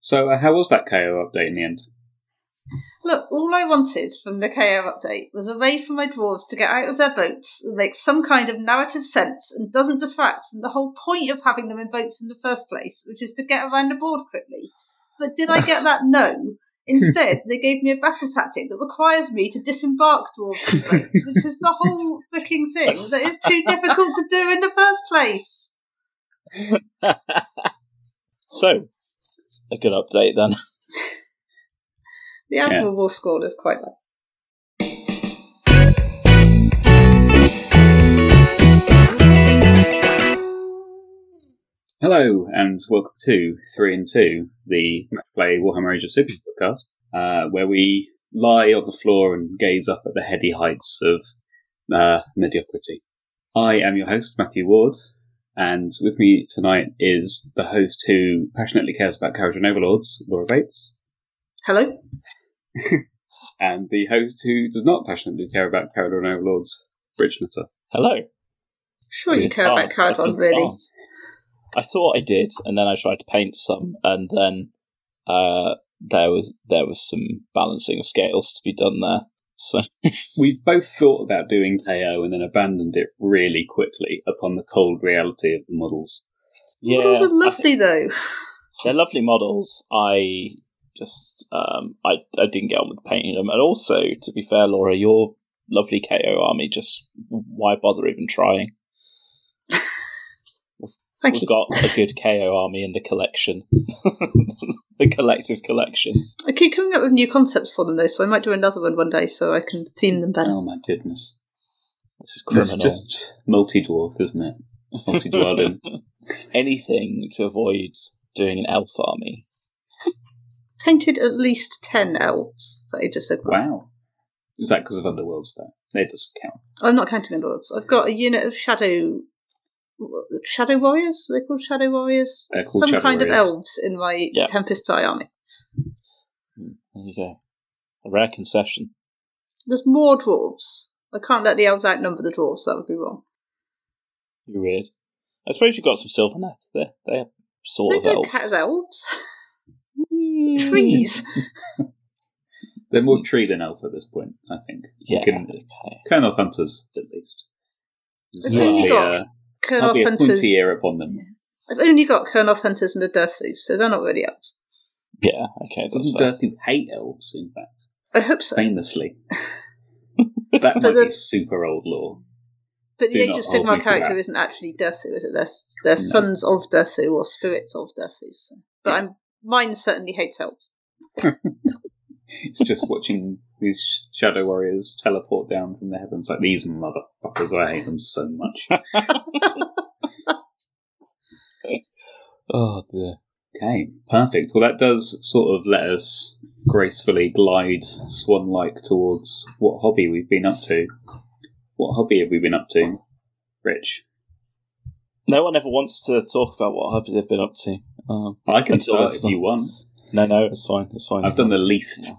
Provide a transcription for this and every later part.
So, uh, how was that KO update in the end? Look, all I wanted from the KO update was a way for my dwarves to get out of their boats that makes some kind of narrative sense and doesn't detract from the whole point of having them in boats in the first place, which is to get around the board quickly. But did I get that? No. Instead, they gave me a battle tactic that requires me to disembark dwarves from boats, which is the whole freaking thing that is too difficult to do in the first place. so, a good update then. The Admiral War Scroll is quite nice. Hello, and welcome to 3 and 2, the Match Play Warhammer Age of Sigmar podcast, uh, where we lie on the floor and gaze up at the heady heights of uh, mediocrity. I am your host, Matthew Ward, and with me tonight is the host who passionately cares about Kharadron Overlords, Laura Bates. Hello. and the host who does not passionately care about Kharadron Overlords, Rich Nutter. Hello. Sure, you care about stars, Kharadron, good really. stars. I thought I did, and then I tried to paint some, and then uh, there was there was some balancing of scales to be done there. So We've both thought about doing KO and then abandoned it really quickly upon the cold reality of the models. yeah, Models are lovely, think though. they're lovely models. I just um, I I didn't get on with painting them, and also to be fair, Laura, your lovely KO army just why bother even trying? Thank We've you. got a good KO army in the collection, the collective collection. I keep coming up with new concepts for them, though, so I might do another one one day so I can theme them better. Oh my goodness. This is criminal. It's just multi dwarf, isn't it? Multi dwelling. Anything to avoid doing an elf army. Painted at least 10 elves for Age of Sigmar. wow. Is that because of Underworlds, though? They doesn't count. I'm not counting Underworlds. I've got a unit of Shadow. Shadow Warriors? Are they called Shadow Warriors? Called Some Shadow kind of elves in my Yeah. Tempest Eye army. Hmm, there you go. A rare concession. There's more dwarves. I can't let the elves outnumber the dwarves, that would be wrong. You're weird. I suppose you've got some Sylvaneth. They're, they're sort They of don't elves. count as elves. Hmm. Trees. They're more tree than elf at this point, I think. Yeah, You can, okay. Kurnoth Hunters, at least. There's I've only hardly got a, Kurnoth hardly a Hunters. pointy ear upon them. I've only got Kurnoth Hunters and a Durthu, so they're not really elves. Yeah, okay. That's Doesn't fair. Hate elves, in fact? I hope so. Famously. that might the- be super old lore. But Do the Age of hold Sigmar character isn't actually Durthu, is it? They're, they're No. sons of Durthu or spirits of Durthu. So. But Yeah. I'm, mine certainly hates elves. It's just watching these shadow warriors teleport down from the heavens like these motherfuckers. I hate them so much. Oh, dear. Okay, perfect. Well, that does sort of let us gracefully glide swan like towards what hobby we've been up to. What hobby have we been up to? Rich. No one ever wants to talk about what hobby they've been up to. Um, I can Until start if you want. no, no, it's fine. It's fine. I've done the least.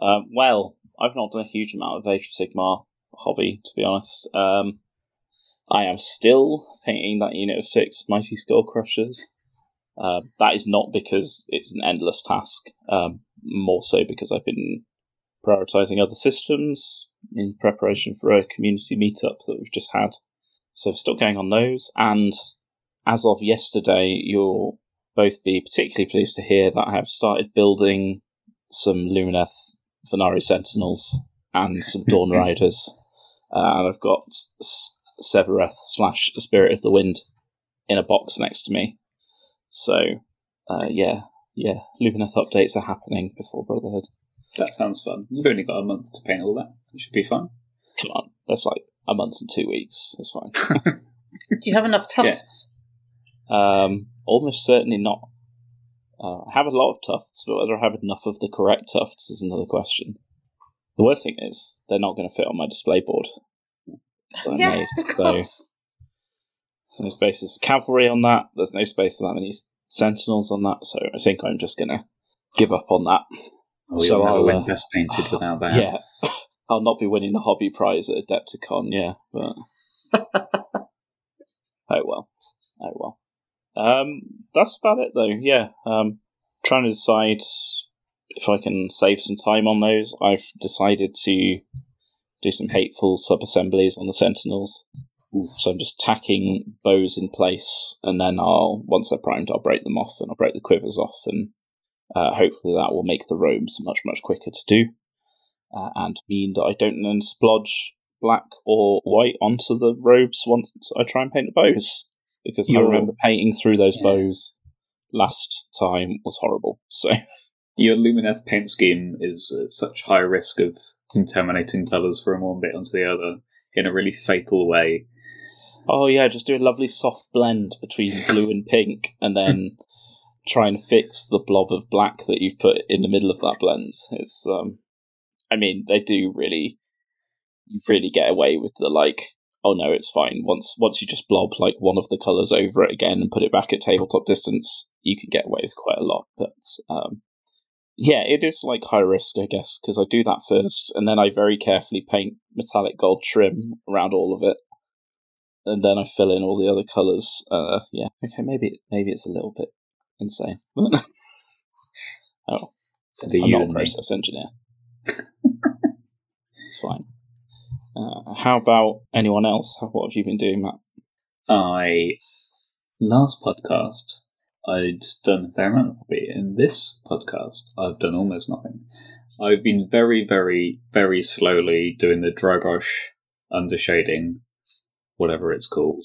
Um, well, I've not done a huge amount of Age of Sigmar hobby, to be honest. Um, I am still painting that unit of six Mighty Skull Crushers. Uh, that is not because it's an endless task, um, more so because I've been prioritizing other systems in preparation for a community meetup that we've just had. So, still going on those. And as of yesterday, you'll both be particularly pleased to hear that I have started building some Lumineth Vanari Sentinels and some Dawn Riders. Uh, and I've got S- Sevireth slash Spirit of the Wind in a box next to me. So, uh, yeah, yeah, Lumineth updates are happening before Brotherhood. That sounds fun. You've only got a month to paint all that. It should be fun. Come on, that's like a month and two weeks. It's fine. Do you have enough Yeah. tufts? Um, almost certainly not. Uh, I have a lot of tufts, but whether I have enough of the correct tufts is another question. The worst thing is, they're not going to fit on my display board. Yeah, made, of so course. There's no spaces for cavalry on that. There's no space for that many sentinels on that. So I think I'm just going to give up on that. Oh, So you'll never I'll, win uh, best painted without that. Yeah, I'll not be winning the hobby prize at Adepticon. Yeah, but oh well, oh well. Um, that's about it though. Yeah, um, trying to decide if I can save some time on those. I've decided to do some hateful sub assemblies on the Sentinels. So I'm just tacking bows in place, and then I'll once they're primed, I'll break them off and I'll break the quivers off, and uh, hopefully that will make the robes much much quicker to do, uh, and mean that I don't then splodge black or white onto the robes once I try and paint the bows because I You're- remember painting through those Yeah. bows last time was horrible. So Your Lumineth paint scheme is at such high risk of contaminating colours from one bit onto the other in a really fatal way. Oh yeah, just do a lovely soft blend between blue and pink, and then try and fix the blob of black that you've put in the middle of that blend. It's um, I mean, they do really, you really get away with the like. Oh no, it's fine. Once once you just blob like one of the colors over it again and put it back at tabletop distance, you can get away with quite a lot. But um, yeah, it is like high risk, I guess, because I do that first, and then I very carefully paint metallic gold trim around all of it and then I fill in all the other colours. Uh, yeah, okay, maybe maybe it's a little bit insane. oh, The I'm not a process engineer. it's fine. Uh, how about anyone else? What have you been doing, Matt? I last podcast I'd done a fair amount of it. In this podcast, I've done almost nothing. I've been very, very, very slowly doing the dry brush undershading, whatever it's called,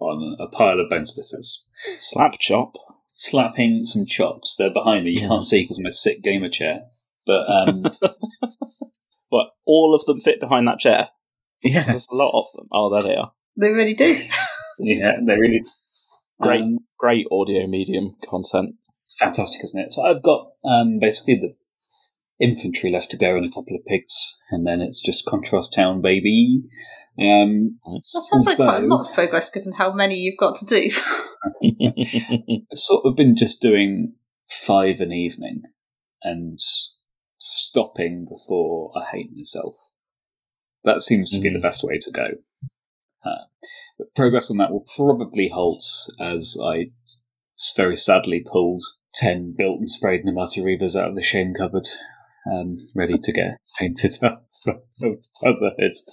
on a pile of bone splitters. Slap chop. Slapping some chops. They're behind me. You can't see because I'm a sick gamer chair. But um? All of them fit behind that chair. yeah, There's a lot of them. Oh, there they are. They really do. Yeah, is they really great, Um, great audio medium content. It's fantastic, isn't it? So I've got um, basically the infantry left to go and a couple of pigs, and then it's just Contrast Town, baby. Um, That sounds like quite a lot of progress given how many you've got to do. I've sort of been just doing five an evening and stopping before I hate myself. That seems to be the Mm. best way to go. Uh, but progress on that will probably halt as I very sadly pulled 10 built and sprayed Namarti Reavers out of the shame cupboard, um, ready to get painted up for other hits.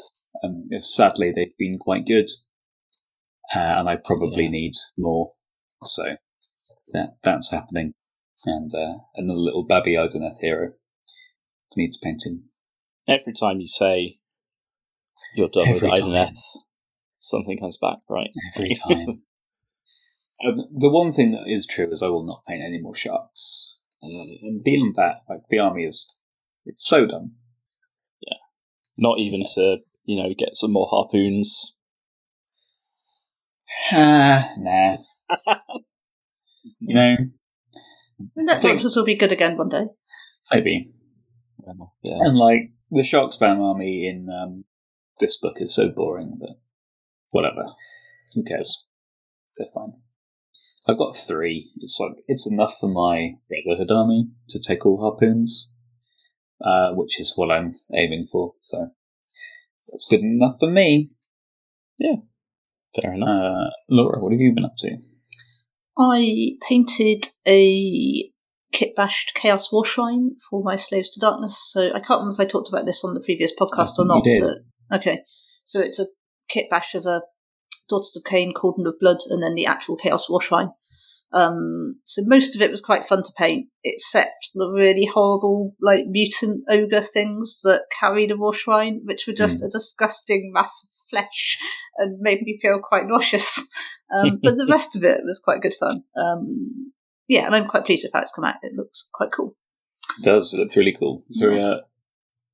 Um, sadly, they've been quite good, uh, and I probably Yeah. need more. So that that's happening. And uh, another little babby Idoneth hero needs painting. Every time you say you're done Every with time. Idoneth, something comes back, right? Every time. um, the one thing that is true is I will not paint any more sharks. Uh, and beyond that, like the army is, it's so done. Yeah, not even to, you know, get some more harpoons. Ah, nah. you know, Net think- launchers will be good again one day. maybe. Yeah. And like the shark spam army in um, this book is so boring that whatever. Who cares? They're fine. I've got three. It's like it's enough for my Brotherhood army to take all harpoons, uh, which is what I'm aiming for. So that's good enough for me. Yeah, fair enough. Uh, Laura, what have you been up to? I painted a kit bashed Chaos War Shrine for my Slaves to Darkness. So I can't remember if I talked about this on the previous podcast or not. But okay, so it's a kitbash of a Daughters of Khaine, Cauldron of Blood, and then the actual Chaos War Shrine. Um, so most of it was quite fun to paint, except the really horrible, like mutant ogre things that carried a war shrine, which were just a disgusting mass of flesh and made me feel quite nauseous. Um, but the rest of it was quite good fun. Um, yeah, and I'm quite pleased with how it's come out. It looks quite cool. It does. It looks really cool. So, uh,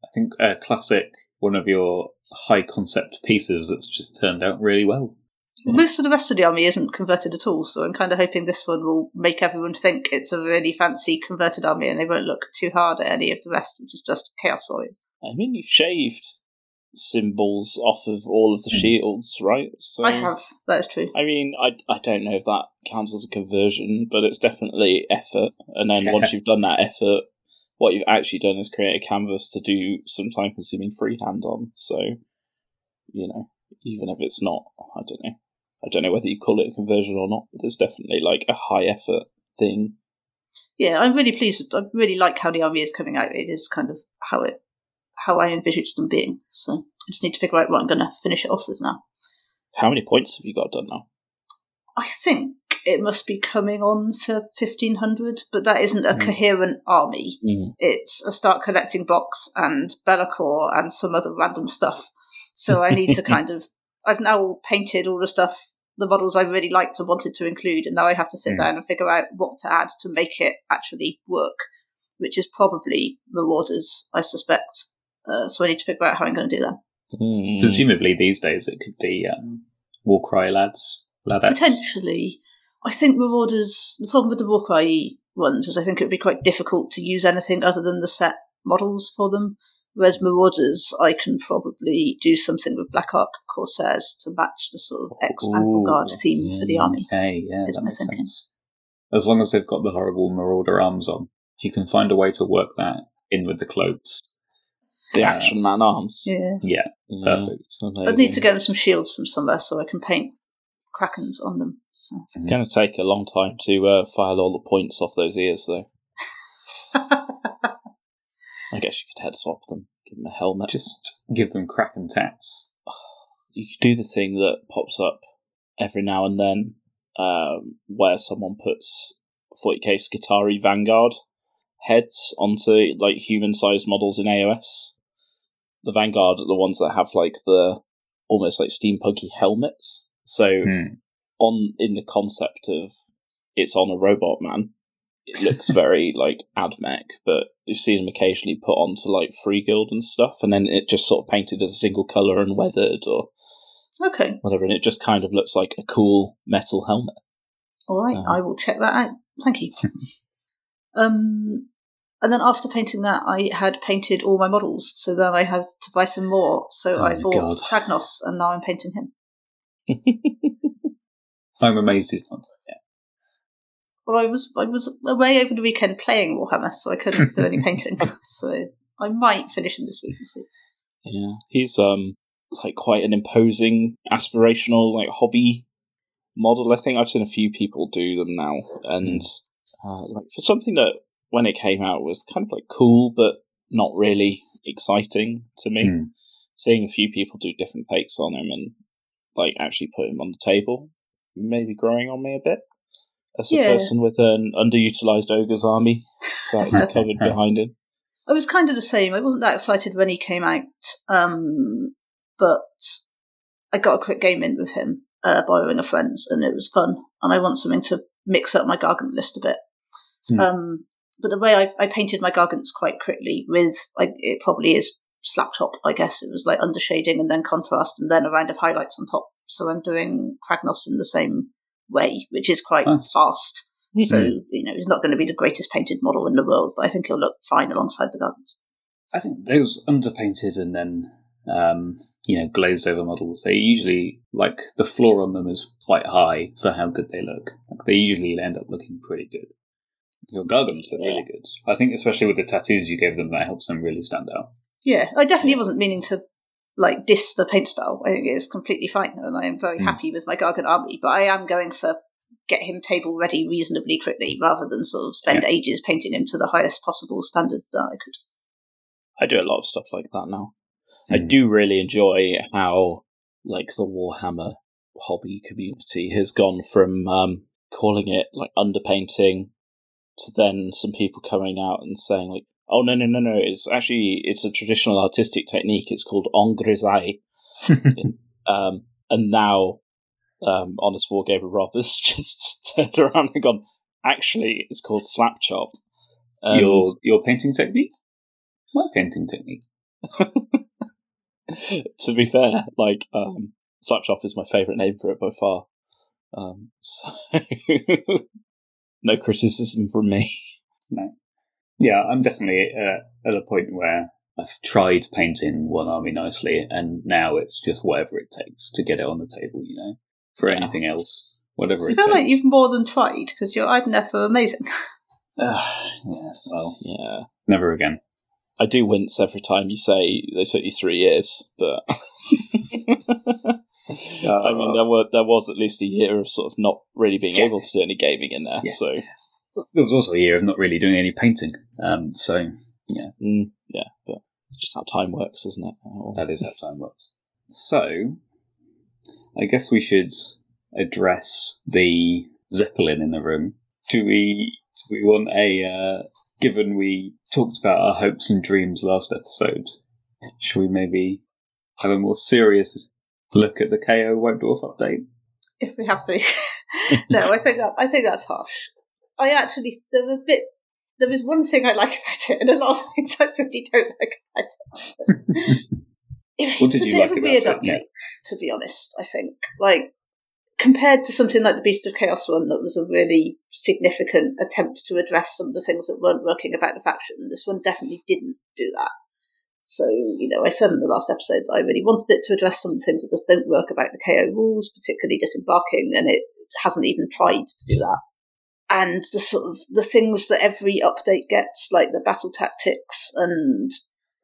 I think a classic, one of your high concept pieces that's just turned out really well. Yeah. Most of the rest of the army isn't converted at all, so I'm kind of hoping this one will make everyone think it's a really fancy converted army and they won't look too hard at any of the rest, which is just Chaos Warriors. I mean, you shaved symbols off of all of the Hmm. shields, right? So I have, that is true. I mean, I, I don't know if that counts as a conversion, but it's definitely effort. And then once you've done that effort, what you've actually done is create a canvas to do some time consuming freehand on. So, you know, even if it's not, I don't know. I don't know whether you call it a conversion or not, but it's definitely like a high effort thing. yeah, I'm really pleased. With, I really like how the army is coming out. It is kind of how it how I envisaged them being. So I just need to figure out what I'm going to finish it off with now. How many points have you got done now? I think it must be coming on for 1500, but that isn't a Mm. coherent army. Mm. It's a start collecting box and Be'lakor and some other random stuff. So I need to kind of. I've now painted all the stuff, the models I really liked and wanted to include, and now I have to sit Mm. down and figure out what to add to make it actually work, which is probably Marauders, I suspect. Uh, so I need to figure out how I'm going to do that. Mm. Presumably these days it could be um, Warcry lads, ladettes. Potentially. I think Marauders, the problem with the Warcry ones is I think it would be quite difficult to use anything other than the set models for them. Whereas Marauders, I can probably do something with Black Ark Corsairs to match the sort of ex Anvilgard Ooh, theme for the army. Okay, yeah, is that my makes thinking. sense. As long as they've got the horrible marauder arms on, if you can find a way to work that in with the cloaks, the action man arms. Yeah. yeah, Yeah, perfect. it's I'd need to get them some shields from somewhere so I can paint Krakens on them. So. It's going to take a long time to uh, file all the points off those ears, though. I guess you could head swap them, give them a helmet. Just give them Kraken tats. you could do the thing that pops up every now and then, um, where someone puts 40k Skitarii Vanguard heads onto like human-sized models in AOS. The Vanguard are the ones that have like the almost like steampunky helmets. So Hmm. on in the concept of it's on a robot man, it looks very like AdMech, but you've seen them occasionally put onto like Free Guild and stuff, and then it just sort of painted as a single color and weathered or Okay. whatever, and it just kind of looks like a cool metal helmet. All right, Um, I will check that out. Thank you. um, and then after painting that, I had painted all my models, so then I had to buy some more. So Oh I bought God. Kragnos, and now I'm painting him. I'm amazed he's not. Well, I was I was away over the weekend playing Warhammer, so I couldn't do any painting. So I might finish him this week. We'll see. Yeah, he's um like quite an imposing, aspirational like hobby model. I think I've seen a few people do them now, and uh, like for something that when it came out was kind of like cool, but not really exciting to me. Hmm. Seeing a few people do different takes on him and like actually put him on the table, maybe growing on me a bit. As a Yeah. person with an underutilized ogre's army slightly covered behind him. I was kind of the same. I wasn't that excited when he came out, um, but I got a quick game in with him, uh, borrowing a friend's, and it was fun. And I want something to mix up my Gargant list a bit. Hmm. Um, but the way I, I painted my Gargants quite quickly with, I, it probably is slap top, I guess. It was like undershading and then contrast and then a round of highlights on top. So I'm doing Kragnos in the same way, which is quite Nice. fast. So, Mhm. you know, he's not going to be the greatest painted model in the world, but I think he'll look fine alongside the Gargants. I think those underpainted and then um, you know glazed over models, they usually like the floor on them is quite high for how good they look. Like, they usually end up looking pretty good. Your gargants look really good. I think, especially with the tattoos you gave them, that helps them really stand out. Yeah, I definitely wasn't meaning to like diss the paint style. I think it is completely fine, and I am very Mm. happy with my Gargant army. But I am going for get him table ready reasonably quickly, rather than sort of spend ages painting him to the highest possible standard that I could. I do a lot of stuff like that now. I Hmm. do really enjoy how like the Warhammer hobby community has gone from um, calling it like underpainting to then some people coming out and saying like, "Oh no no no no! It's actually it's a traditional artistic technique. It's called en grisaille." Um, and now, um, Honest Wargamer Rob has just turned around and gone. Actually, it's called slap chop. And your your painting technique, my painting technique. to be fair, like um, slap chop is my favourite name for it by far. Um, so no criticism from me. No. Yeah, I'm definitely uh, at a point where I've tried painting one army nicely, and now it's just whatever it takes to get it on the table. You know, for Yeah. anything else, whatever I it feel takes. like you've more than tried because your Idoneth are amazing. Ah, yeah, well, Yeah, never again. I do wince every time you say they took you three years, but I mean there were there was at least a year of sort of not really being Yeah. able to do any gaming in there. Yeah. So There was also a year of not really doing any painting. Um, so, Mm, yeah, but it's just how time works, isn't it? Or- that is how time works. So, I guess we should address the Zeppelin in the room. Do we, do we want a, uh, given we talked about our hopes and dreams last episode, should we maybe have a more serious look at the KO White Dwarf update? if we have to. no, I think that I think that's harsh. I actually there was a bit. There is one thing I like about it, and a lot of things I really don't like about it. What did it's a you like a weird it? update, Yeah. to be honest. I think like compared to something like the Beast of Chaos one, that was a really significant attempt to address some of the things that weren't working about the faction. This one definitely didn't do that. So, you know, I said in the last episode that I really wanted it to address some things that just don't work about the KO rules, particularly disembarking, and it hasn't even tried to do that. And the sort of the things that every update gets, like the battle tactics and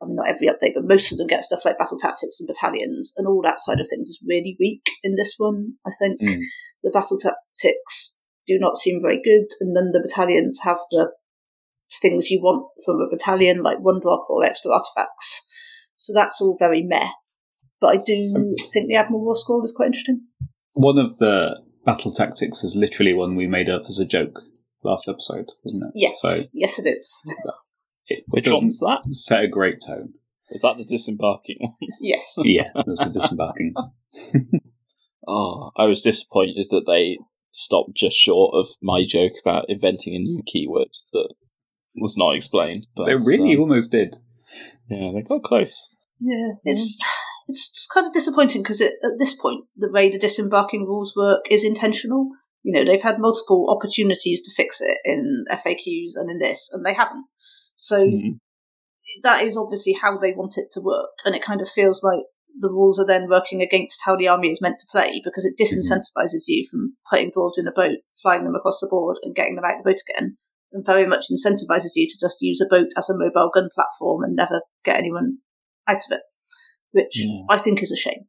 I mean not every update, but most of them get stuff like battle tactics and battalions and all that side of things is really weak in this one, I think. Mm. The battle tactics do not seem very good, and then the battalions have the things you want from a battalion, like one drop or extra artifacts. So that's all very meh. But I do think the Admiral War Scroll is quite interesting. One of the battle tactics is literally one we made up as a joke last episode, wasn't it? Yes, So yes, it is. it Which doesn't that? set a great tone. Is that the disembarking one? Yes. Yeah, there's a disembarking. Oh, I was disappointed that they stopped just short of my joke about inventing a new keyword that was not explained. But they really um, almost did. yeah, they got close. Yeah, it's it's just kind of disappointing because at this point, the way the disembarking rules work is intentional. You know, they've had multiple opportunities to fix it in FAQs and in this, and they haven't. So Mm. that is obviously how they want it to work, and it kind of feels like the rules are then working against how the army is meant to play because it disincentivizes you from putting dwarves in a boat, flying them across the board, and getting them out of the boat again, and very much incentivizes you to just use a boat as a mobile gun platform and never get anyone out of it, which Yeah. I think is a shame.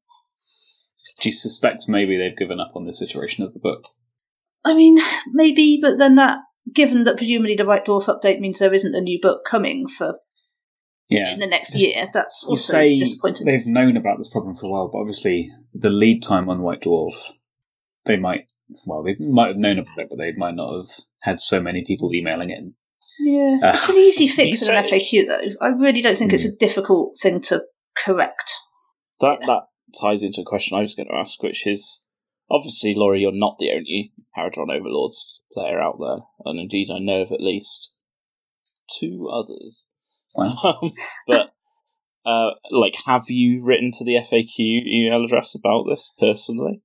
Do you suspect maybe they've given up on this iteration of the book? I mean, maybe, but then that, given that presumably the White Dwarf update means there isn't a new book coming for Yeah. in the next Just- year, that's You also say disappointing. they've known about this problem for a while, but obviously the lead time on White Dwarf, they might, well, they might have known about it, but they might not have had so many people emailing in. Yeah, Uh, it's an easy fix in an FAQ though. I really don't think it's Hmm. a difficult thing to correct. That that ties into a question I was going to ask, which is obviously, Laurie, you're not the only Kharadron Overlords player out there, and indeed, I know of at least two others. Wow. Um, but uh, like, have you written to the FAQ email address about this personally?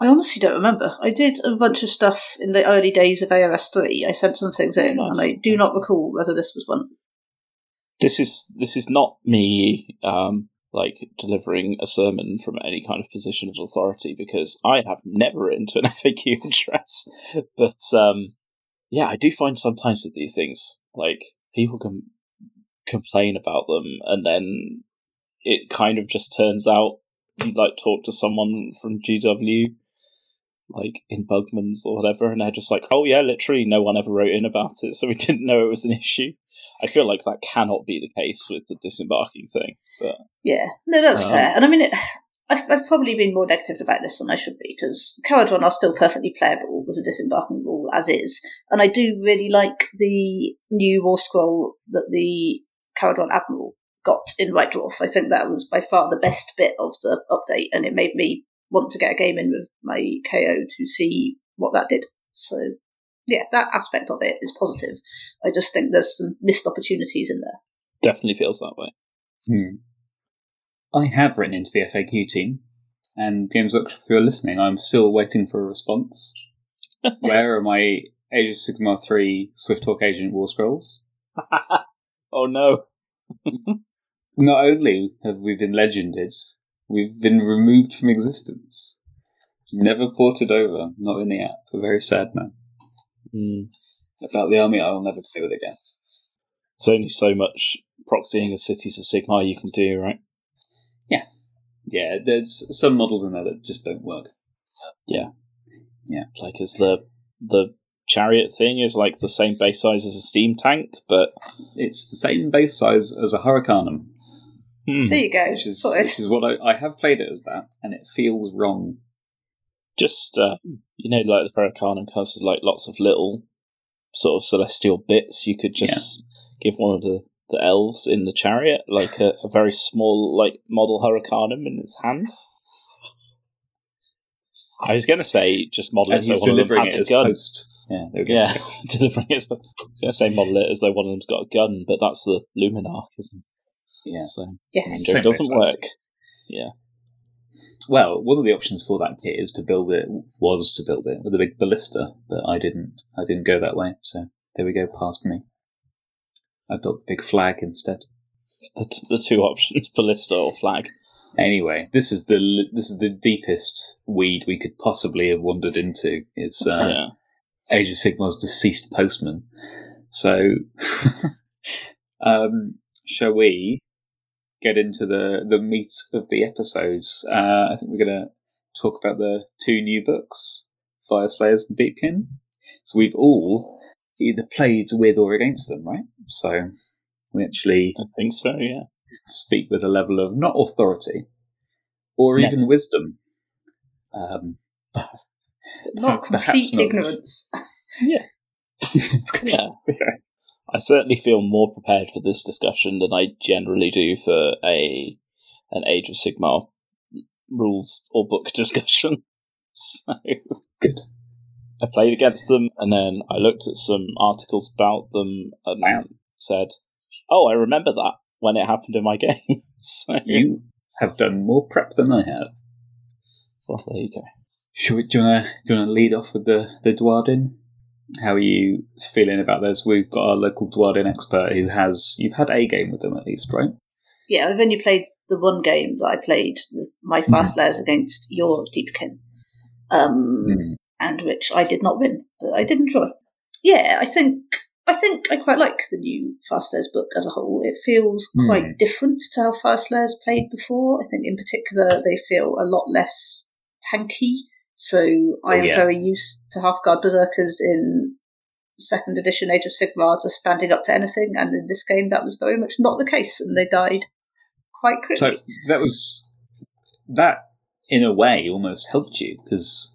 I honestly don't remember. I did a bunch of stuff in the early days of AOS three. I sent some things in, nice. and I do not recall whether this was one. This is this is not me um, like delivering a sermon from any kind of position of authority because I have never written to an FAQ address. But um, yeah, I do find sometimes with these things like people can complain about them and then it kind of just turns out you like talk to someone from GW like in Bugman's or whatever and they're just like, Oh yeah, literally no one ever wrote in about it, so we didn't know it was an issue. I feel like that cannot be the case with the disembarking thing. But Yeah, no, that's Um, fair. And I mean, it, I've, I've probably been more negative about this than I should be because Kharadron are still perfectly playable with a disembarking rule as is, and I do really like the new war scroll that the Kharadron Admiral got in White Dwarf. I think that was by far the best bit of the update, and it made me want to get a game in with my KO to see what that did. So. Yeah, that aspect of it is positive. I just think there's some missed opportunities in there. definitely feels that way. Hmm. I have written into the FAQ team, and Games Workshop, if you're listening, I'm still waiting for a response. Where are my Age of Sigmar 3 Swifthawk Agent War Scrolls? oh no. Not only have we been legended, we've been removed from existence. Never ported over, not in the app. A very sad man. Hmm. About the army I will never play with again. There's only so much proxying of cities of Sigmar you can do, right? Yeah, Yeah, there's some models in there that just don't work. Yeah. Yeah. Like as the the chariot thing is like the same base size as a steam tank, but It's the same base size as a Hurricanum, hmm, There you go. which is, Sorted. which is what I, I have played it as that, and it feels wrong. just uh, you know, like the Hurricanum comes with like lots of little sort of celestial bits. You could just give one of the, the elves in the chariot like a, a very small like model Hurricanum in its hand. I was going to say just model And it so he's one of them delivering has it a as gun. post. Yeah, there we go. Yeah, delivering it. I was going to say model it as though one of them's got a gun, but that's the Luminark, isn't yeah. it? So Yes. so Same it doesn't base size. work. Yeah. Well, one of the options for that kit is to build it was to build it with a big ballista, but I didn't. I didn't go that way. So there we go, past me. I built a big flag instead. The, t- the two options, ballista or flag. Anyway, this is the this is the deepest weed we could possibly have wandered into. It's uh, yeah. Age of Sigmar's deceased postman. So, um, shall we get into the the meat of the episodes? Uh, I think we're going to talk about the two new books, Fyreslayers and Deepkin. So we've all either played with or against them, right? So we actually I think so, yeah. speak with a level of not authority or No. even wisdom. Um, not complete not. ignorance. Yeah. Yeah. I certainly feel more prepared for this discussion than I generally do for a an Age of Sigmar rules or book discussion. So Good. I played against them, and then I looked at some articles about them and Wow. said, "Oh, I remember that when it happened in my game." so You have done more prep than I have. well, there you go. Should we, do you want to do you want to lead off with the the Duardin? How are you feeling about this? We've got our local Duardin expert who has you've had a game with them at least, right? Yeah, I've only played the one game that I played with my Fyreslayers against your Deepkin, um, Mm. and which I did not win, but I did enjoy. Yeah, I think I think I quite like the new Fyreslayers book as a whole. It feels Hmm. quite different to how Fyreslayers played before. I think in particular they feel a lot less tanky. So I am yeah. very used to Hearthguard berserkers in second edition Age of Sigmar just standing up to anything, and in this game that was very much not the case, and they died quite quickly. So that was that in a way almost helped you because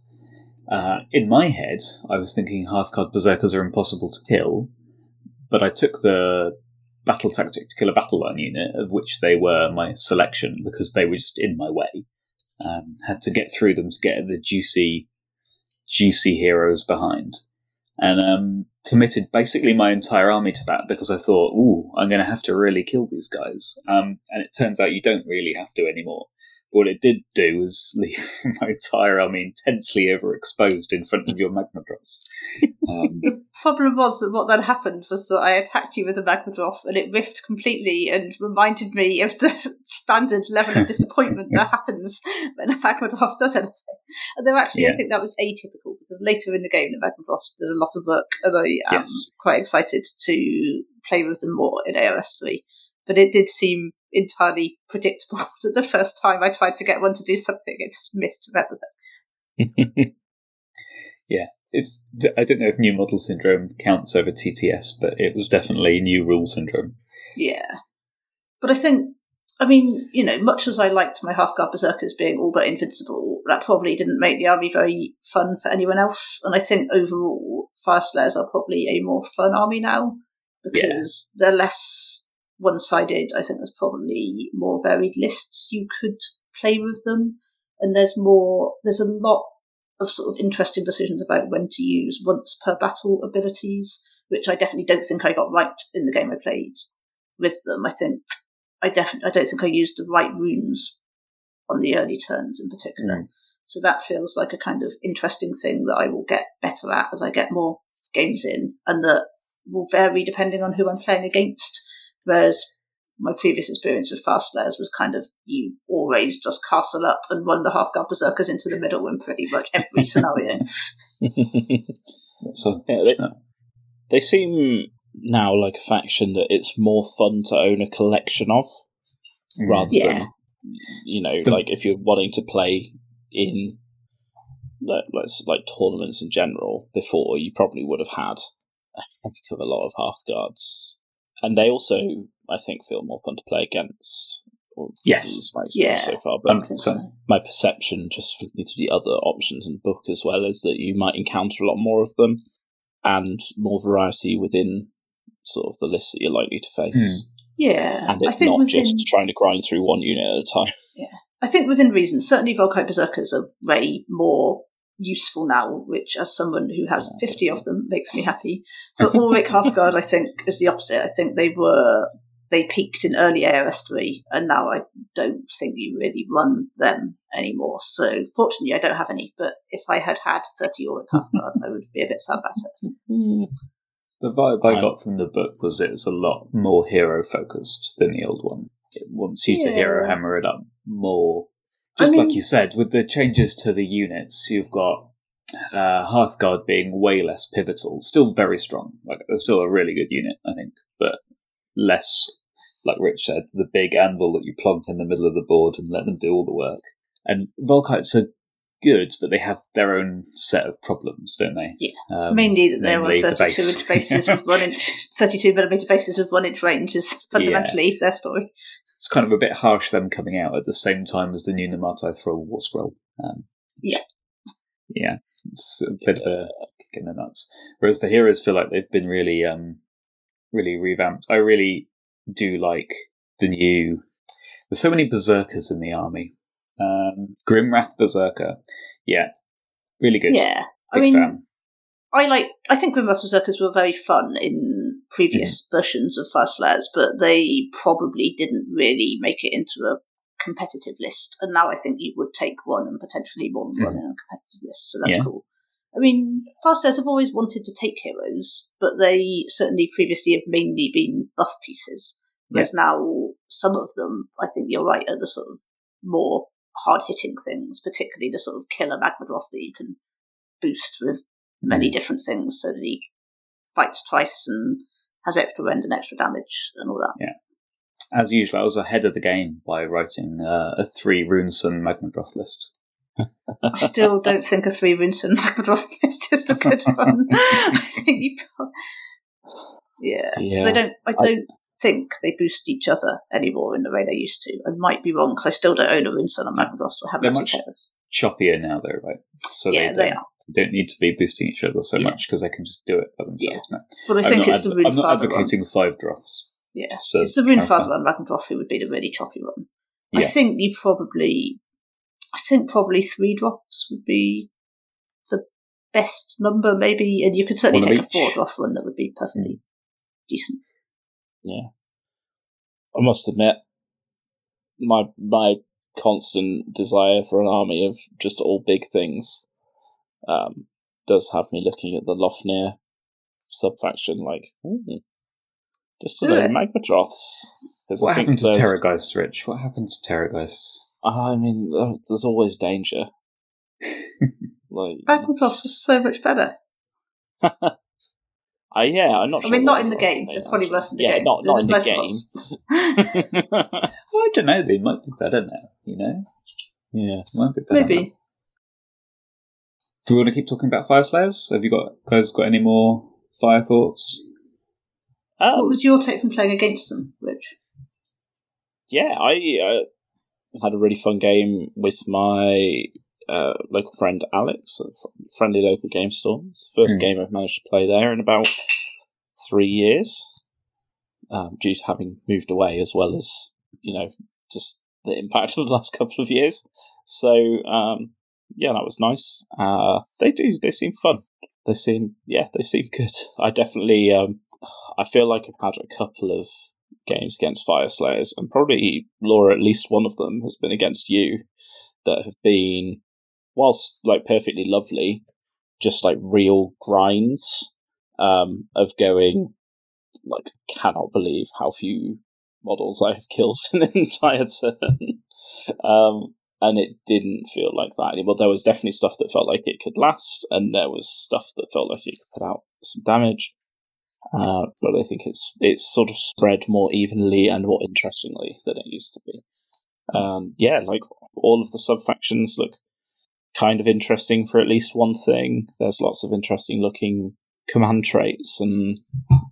uh, in my head I was thinking Hearthguard berserkers are impossible to kill, but I took the battle tactic to kill a battle line unit of which they were my selection because they were just in my way. Um, had to get through them to get the juicy, juicy heroes behind, and um, committed basically my entire army to that because I thought, "Ooh, I'm going to have to really kill these guys." Um, and it turns out you don't really have to anymore. What it did do was leave my entire army intensely overexposed in front of your Magmadroths. Um, The problem was that what then happened was that I attacked you with a Magmadroth and it riffed completely and reminded me of the standard level of disappointment that happens when a Magmadroth does anything. Although though actually I think that was atypical because later in the game the Magmadroths did a lot of work and I am Yes. quite excited to play with them more in AOS 3. But it did seem entirely predictable that the first time I tried to get one to do something it just missed everything. Yeah. It's I don't know if new model syndrome counts over TTS, but it was definitely new rule syndrome. Yeah. But I think, I mean, you know, much as I liked my Hearthguard berserkers being all but invincible, that probably didn't make the army very fun for anyone else. And I think overall, Fyreslayers are probably a more fun army now because they're less one sided. I think there's probably more varied lists you could play with them. And there's more, there's a lot of sort of interesting decisions about when to use once per battle abilities, which I definitely don't think I got right in the game I played with them. I think I definitely I don't think I used the right runes on the early turns in particular. Mm. So that feels like a kind of interesting thing that I will get better at as I get more games in, and that will vary depending on who I'm playing against. Whereas my previous experience with Fyreslayers was kind of you always just castle up and run the Hearthguard berserkers into the middle in pretty much every scenario. So Yeah, they- they seem now like a faction that it's more fun to own a collection of mm. rather Yeah. than you know The- like if you're wanting to play in let's like tournaments in general before, you probably would have had a heck of a lot of Hearthguards, and they also, I think, feel more fun to play against. Or Yes. my Yeah. so far, but Hundred percent. my perception, just for into the other options in book as well, is that you might encounter a lot more of them and more variety within sort of the list that you're likely to face. Hmm. Yeah, And I it's think not within, just trying to grind through one unit at a time. Yeah. I think within reason, certainly Vulkite Berserkers are way more useful now, which as someone who has 50 of them makes me happy. But Auric Hearthguard, I think, is the opposite. I think they were, they peaked in early AOS3 and now I don't think you really run them anymore. So fortunately I don't have any, but if I had had 30 Auric Hearthguard, I would be a bit sad about it. The vibe I got from the book was it was a lot more hero focused than the old one. It wants you to hero hammer it up more. I Just mean- like you said, with the changes to the units, you've got uh, Hearthguard being way less pivotal. Still very strong. Like they're still a really good unit, I think, but less, like Rich said, the big anvil that you plonk in the middle of the board and let them do all the work. And Vulkites are good, but they have their own set of problems, don't they? Yeah. Um, Mainly that they're on the 32 base. inch bases with one inch, 32 millimeter bases with one inch range is fundamentally their story. It's kind of a bit harsh them coming out at the same time as the new Namarti Thrall War Scroll. Um, Yeah. Yeah, it's a bit of a kick in the nuts. Whereas the heroes feel like they've been really, um, really revamped. I really do like the new. There's so many berserkers in the army. Um, Grimwrath Berserker, yeah, really good. Yeah. I Big mean, fan. I like. I think Grimwrath Berserkers were very fun in previous Mm-hmm. versions of Fyreslayers, but they probably didn't really make it into a competitive list. And now I think you would take one and potentially more than one in a competitive list, so that's Mm-hmm. Yeah. cool. I mean, Fyreslayers have always wanted to take heroes, but they certainly previously have mainly been buff pieces. Whereas now some of them, I think you're right, are the sort of more hard hitting things, particularly the sort of killer Magmadroth that you can boost with many different things so that he fights twice and has extra rend and extra damage and all that. Yeah. As usual, I was ahead of the game by writing uh, a three Runeson Magmadroth list. I still don't think a three Runeson Magmadroth list is a good one. I think you pro- Yeah. Because I don't I I- don't think they boost each other anymore in the way they used to. I might be wrong because I still don't own a Runeson on Magmadroth, so I haven't They're much-. Choppier now, though, right? So Yeah, they, they don't, are. don't need to be boosting each other so Yeah. much because they can just do it by themselves now. But I I'm think it's the adv- Rune I'm not Father one. advocating five droths. Yeah, it's the Rune. Father one, Magmadroth, who would be the really choppy one. I think you probably, I think probably three drops would be the best number, maybe, and you could certainly take a four drop one that would be perfectly mm. decent. Yeah. I must admit, my my constant desire for an army of just all big things um, does have me looking at the Lofnir subfaction like, hmm, just a Do load it. of Magmadroths. 'Cause What happened to there's- Terrorgheists, Rich? What happened to Terrorgheists? I mean, uh, there's always danger. like, Magmadroths is so much better. I, yeah, I'm not sure. I sure. mean, not in the game. They're probably worse in the yeah, game. not, not in the game. Well, I don't know. They might be better now. You know, yeah. might be better. now. Maybe. Do we want to keep talking about Fyreslayers? Have you got guys got any more fire thoughts? Um, What was your take from playing against them, Rich? yeah, I uh, had a really fun game with my uh, local friend Alex, a f- friendly local game store. It's the first Hmm. game I've managed to play there in about three years, um, due to having moved away, as well as you know just the impact of the last couple of years. So um, yeah, that was nice. Uh, they do. They seem fun. They seem yeah. They seem good. I definitely. Um, I feel like I've had a couple of games against Fyreslayers, and probably Laura, at least one of them has been against you, that have been, whilst like perfectly lovely, just like real grinds um, of going, like, cannot believe how few models I have killed in an entire turn. um, and it didn't feel like that anymore. There was definitely stuff that felt like it could last, and there was stuff that felt like it could put out some damage. Uh, but I think it's it's sort of spread more evenly and more interestingly than it used to be. Um, yeah, like all of the sub factions look kind of interesting for at least one thing. There's lots of interesting looking command traits and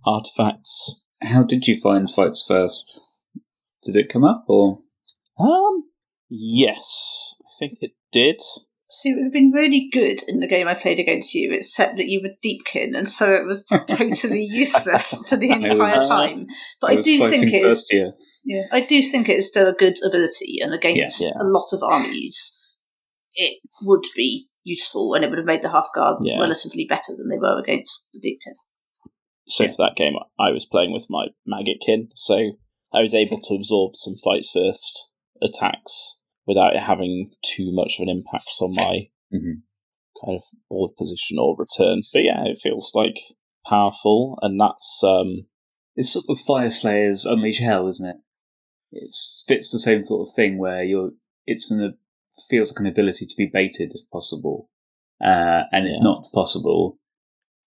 artifacts. How did you find fights first? Did it come up or? Um, yes, I think it did. See, it would have been really good in the game I played against you, except that you were Deepkin, and so it was totally useless for the entire was- time. But I, I do think it is year. Yeah, I do think it is still a good ability, and against Yeah. a lot of armies, it would be useful, and it would have made the Hearthguard Yeah. relatively better than they were against the Deepkin. So for that game, I was playing with my Maggotkin, so I was able to absorb some fights first attacks without it having too much of an impact on my Mhm. kind of board position or return. But yeah, it feels like powerful, and that's um, It's sort of Fyreslayers Unleash Hell, isn't it? It fits the same sort of thing where you're. It's an feels like an ability to be baited if possible, uh, and if Yeah. not possible,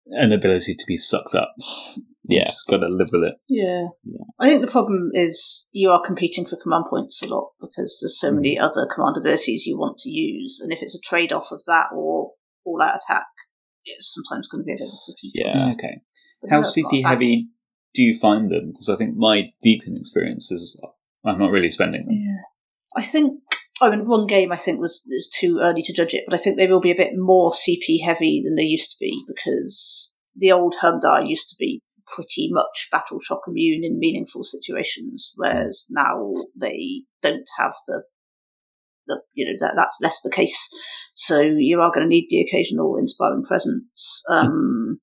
an ability to be sucked up. Yeah. just got to live with it. Yeah. Yeah. I think the problem is you are competing for command points a lot because there's so many mm-hmm. other command abilities you want to use, and if it's a trade off of that or all out attack, it's sometimes going to be a bit of a tricky Yeah. Okay. But How CP heavy do you find them? Because I think my Deepkin experience is I'm not really spending them. Yeah. I think I mean one game I think was is too early to judge it, but I think they will be a bit more CP heavy than they used to be because the old Humdar used to be pretty much battle shock immune in meaningful situations, whereas now they don't have the the you know that that's less the case. So you are going to need the occasional inspiring presence. Um,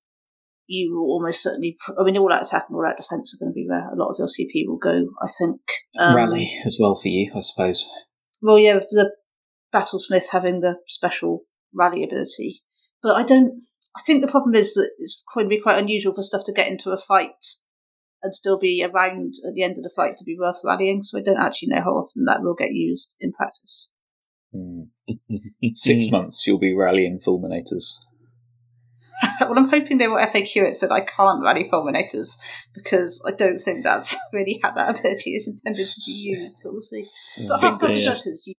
you will almost certainly. I mean, all out attack and all out defense are going to be where a lot of your CP will go. I think. Um, Rally as well for you, I suppose. well, yeah, the Battlesmith having the special rally ability. But I don't. I think the problem is that it's going to be quite unusual for stuff to get into a fight and still be around at the end of the fight to be worth rallying. So I don't actually know how often that will get used in practice. Hmm. Six months you'll be rallying fulminators. well, I'm hoping they will FAQ it so that I can't rally fulminators because I don't think that's really how that ability is intended to be used. But we'll see. But half Vintage. berserkers you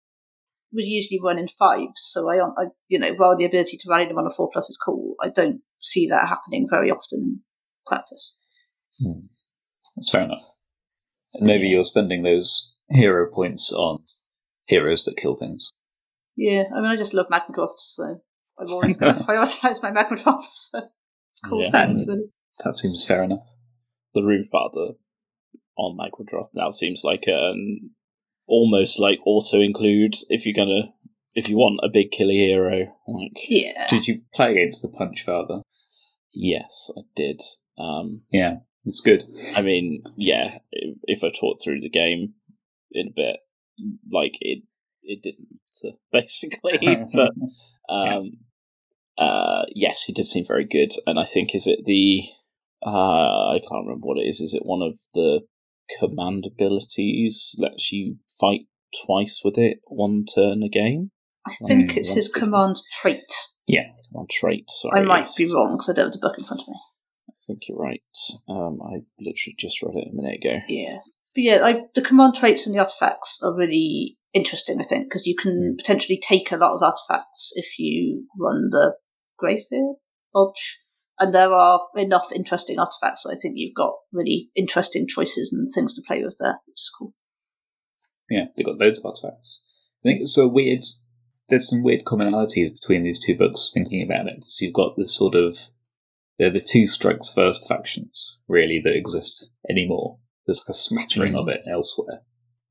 would usually run in fives, so I, I, you know, while the ability to rally them on a four plus is cool, I don't see that happening very often in practice. Hmm. That's fair enough. And maybe you're spending those hero points on heroes that kill things. Yeah, I mean, I just love Magmadroths, so I've always got to prioritise my Magmadroths for cool Yeah. things, really. That seems fair enough. the rune father on Magmadroth now seems like an almost like auto include if you're gonna if you want a big killer hero. Like Yeah. Did you play against the Punch Father? yes, I did. Um, Yeah, it's good. I mean, yeah, if, if I talk through the game in a bit, like it it didn't matter basically, but um, uh, yes, he did seem very good, and I think is it the uh, I can't remember what it is. Is it one of the command abilities lets you fight twice with it, one turn a game? I think Mm, it's his command trait. Yeah, command trait. Sorry, I might be wrong because I don't have the book in front of me. I think you're right. Um, I literally just read it a minute ago. Yeah. But yeah, I, the command traits and the artifacts are really interesting, I think, because you can potentially take a lot of artifacts if you run the Greyfyrd Lodge. And there are enough interesting artifacts. I think you've got really interesting choices and things to play with there, which is cool. Yeah, they've got loads of artifacts. I think it's so weird. There's some weird commonalities between these two books. Thinking about it, so you've got this sort of they're the two strikes first factions really that exist anymore. There's like a smattering of mm. it elsewhere,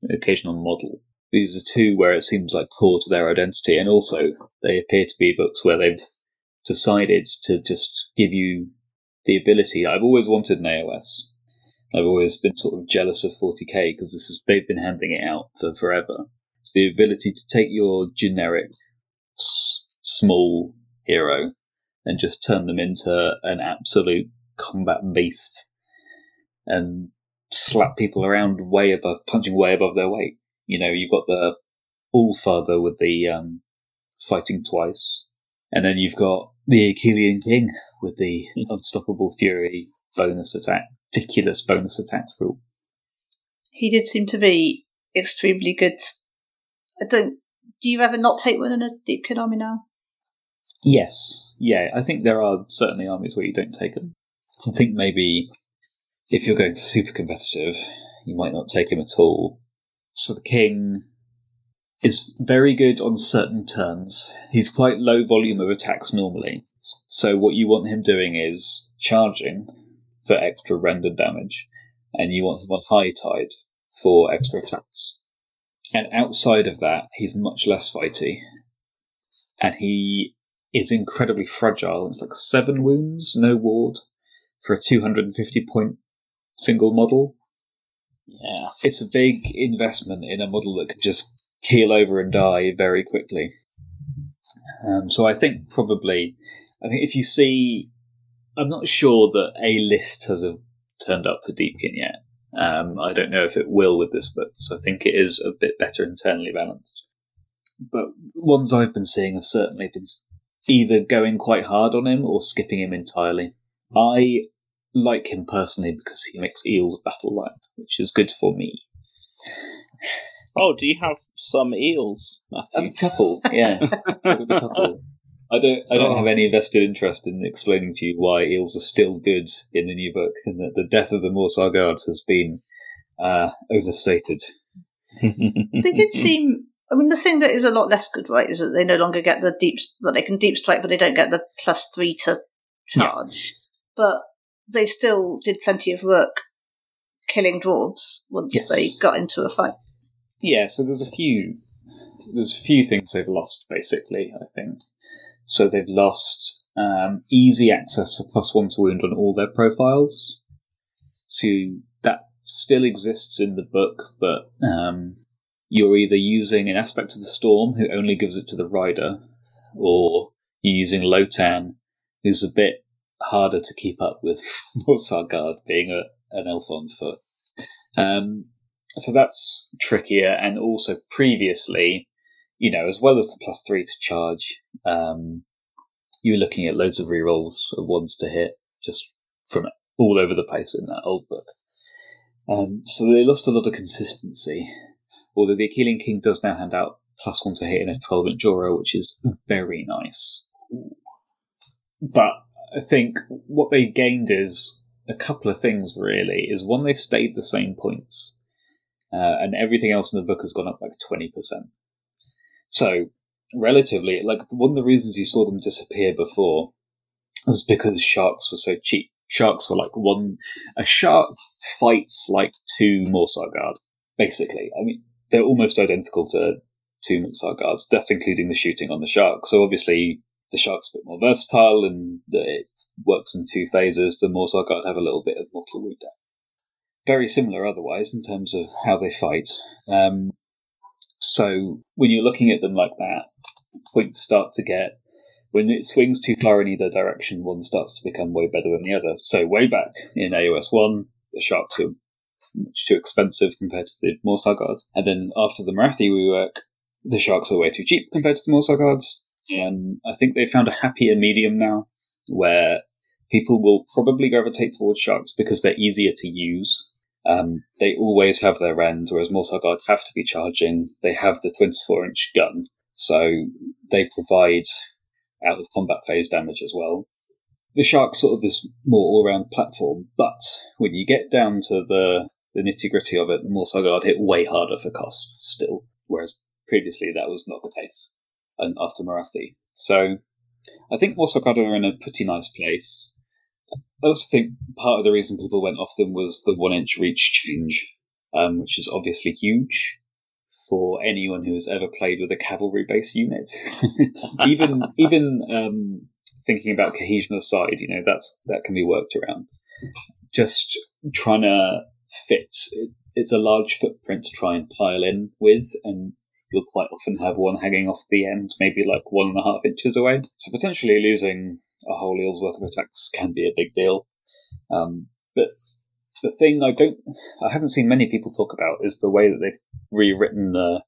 an occasional model. These are two where it seems like core to their identity, and also they appear to be books where they've decided to just give you the ability I've always wanted in AOS. I've always been sort of jealous of 40k because this is they've been handing it out for forever. It's the ability to take your generic s- small hero and just turn them into an absolute combat beast and slap people around way above, punching way above their weight. You know, you've got the All Father with the um, fighting twice, and then you've got the Akhelian King with the Unstoppable Fury bonus attack, ridiculous bonus attacks rule. He did seem to be extremely good. I don't do you ever not take one in a Deepkin army now? Yes. Yeah, I think there are certainly armies where you don't take them. I think maybe if you're going super competitive, you might not take him at all. So the king is very good on certain turns. He's quite low volume of attacks normally. So what you want him doing is charging for extra rendered damage, and you want him on high tide for extra attacks. And outside of that, he's much less fighty. And he is incredibly fragile. It's like seven wounds, no ward, for a 250 point single model. Yeah. It's a big investment in a model that could just keel over and die very quickly. Um, so I think probably, I think if you see, I'm not sure that a list has a, turned up for Deepkin yet. Um, I don't know if it will with this book, so I think it is a bit better internally balanced. But ones I've been seeing have certainly been either going quite hard on him or skipping him entirely. I like him personally because he makes eels battle line, which is good for me. Oh, do you have some eels, Matthew? A couple, yeah. a couple. I don't. I don't Oh. have any vested interest in explaining to you why eels are still good in the new book, and that the death of the Morrsarr Guards has been uh, overstated. They did seem. I mean, the thing that is a lot less good, right, is that they no longer get the deep. Well, they can deep strike, but they don't get the plus three to charge. But they still did plenty of work killing dwarves once Yes. they got into a fight. Yeah, so there's a few there's a few things they've lost basically, I think. So they've lost um, easy access for plus one to wound on all their profiles. So that still exists in the book, but um, you're either using an aspect of the storm who only gives it to the rider, or you're using Lotann, who's a bit harder to keep up with Morrsarr Guard being a, an elf on foot. Um, so that's trickier, and also previously, you know, as well as the plus three to charge, um, you were looking at loads of rerolls of ones to hit just from all over the place in that old book. Um, so they lost a lot of consistency. Although the Akhelian King does now hand out plus one to hit in a 12 inch aura, which is very nice. But I think what they gained is a couple of things really. Is one, they stayed the same points uh, and everything else in the book has gone up like 20%. So, relatively, like one of the reasons you saw them disappear before was because sharks were so cheap. Sharks were like one, a shark fights like two Morrsarr Guard, basically. I mean, they're almost identical to two Morsar Guards. That's including the shooting on the shark. So obviously, the shark's a bit more versatile and it works in two phases. The Morrsarr Guard have a little bit of mortal wound damage very similar otherwise in terms of how they fight. Um, so when you're looking at them like that, points start to get when it swings too far in either direction, one starts to become way better than the other. So way back in AOS one, the sharks were much too expensive compared to the Morrsarr Guard, and then after the Namarti rework, the sharks are way too cheap compared to the Morrsarr Guards. And I think they found a happier medium now, where people will probably gravitate towards sharks because they're easier to use. Um, they always have their end, whereas Morrsarr Guard have to be charging. They have the 24 inch gun, so they provide out of combat phase damage as well. The Shark's sort of this more all round platform, but when you get down to the, the nitty gritty of it, the Guard hit way harder for cost still, whereas previously that was not the case and after Namarti. So I think Morrsarr Guard are in a pretty nice place. I also think part of the reason people went off them was the one inch reach change, um, which is obviously huge for anyone who has ever played with a cavalry based unit. even even um, thinking about cohesion aside, you know that's that can be worked around. Just trying to fit it's a large footprint to try and pile in with, and you'll quite often have one hanging off the end, maybe like one and a half inches away. So potentially losing a whole eel's worth of attacks can be a big deal. Um, but the thing I don't, I haven't seen many people talk about is the way that they've rewritten the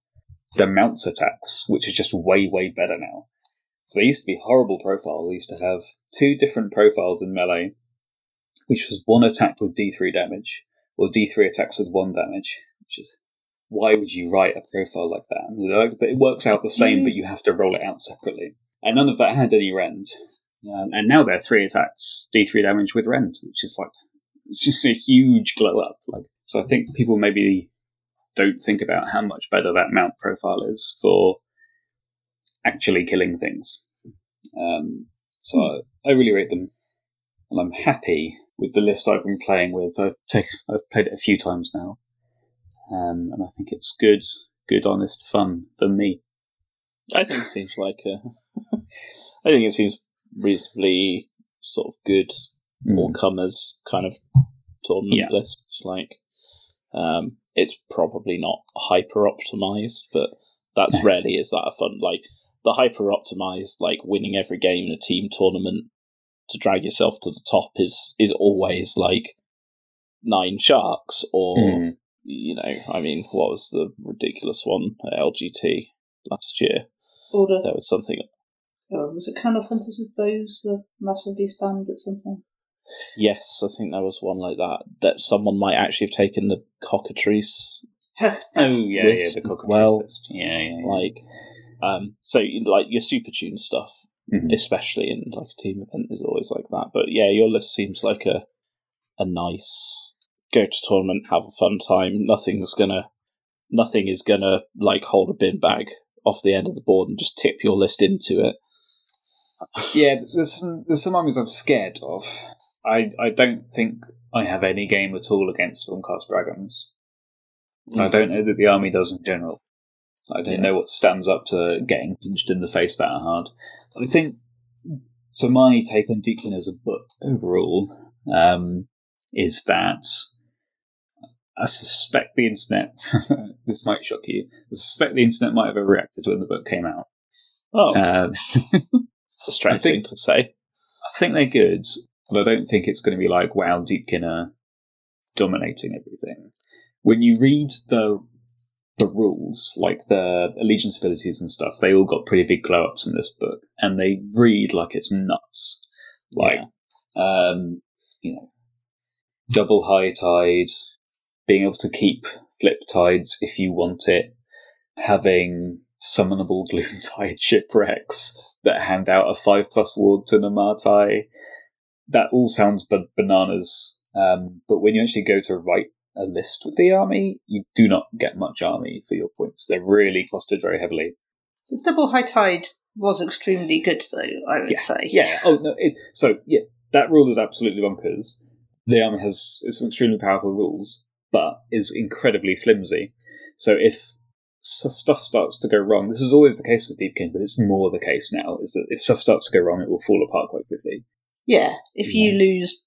the mounts attacks, which is just way way better now. So they used to be horrible profiles. They used to have two different profiles in melee, which was one attack with D3 damage, or D3 attacks with one damage, which is why would you write a profile like that? Like, but it works out the same, Mm. but you have to roll it out separately. And none of that had any rend. Um, and now they're three attacks, D3 damage with rend, which is like, it's just a huge glow up. Like, so I think people maybe don't think about how much better that mount profile is for actually killing things. Um, so I, I really rate them, and I'm happy with the list I've been playing with. I've taken, I've played it a few times now, um, and I think it's good, good, honest fun for me. I think it seems like a. I think it seems reasonably sort of good all comers kind of tournament Yeah. list. Like, um, it's probably not hyper optimized, but that's rarely is that a fun like the hyper optimized like winning every game in a team tournament to drag yourself to the top is is always like nine sharks or Mm. you know I mean what was the ridiculous one at LGT last year Order. there was something Oh, was it Kurnoth Hunters with bows were massively spammed at something? Yes, I think there was one like that. That someone might actually have taken the cockatrice, Oh yeah, yeah, list the cockatrice well. list. Yeah, yeah, yeah. like, um, so like your super tune stuff, Mhm. especially in like a team event, is always like that. But yeah, your list seems like a a nice go to tournament, have a fun time. Nothing's gonna, nothing is gonna like hold a bin bag off the end of the board and just tip your list into it. Yeah, there's some there's some armies I'm scared of. I I don't think I have any game at all against Stormcast Dragons. I don't know that the army does in general. I don't Yeah. know what stands up to getting punched in the face that hard. I think so. My take on Deepkin as a book overall um, is that I suspect the internet. this might shock you. I suspect the internet might have overreacted when the book came out. Oh, Um, it's a strange think- thing to say. I think they're good, but I don't think it's going to be like, wow, Deepkin dominating everything. When you read the the rules, like the allegiance abilities and stuff, they all got pretty big glow ups in this book, and they read like it's nuts. Like, um, you know, double high tide, being able to keep flip tides if you want it, having summonable gloom tide shipwrecks that hand out a five plus ward to Namarti. That all sounds ba- bananas. Um, but when you actually go to write a list with the army, you do not get much army for your points. They're really clustered very heavily. The double high tide was extremely good, though. I would say. Yeah. Oh no. It, so yeah, that rule is absolutely bonkers. The army has some extremely powerful rules, but is incredibly flimsy. So if stuff starts to go wrong, this is always the case with Deepkin, but it's more the case now. Is that if stuff starts to go wrong, it will fall apart quite quickly. Yeah, if you lose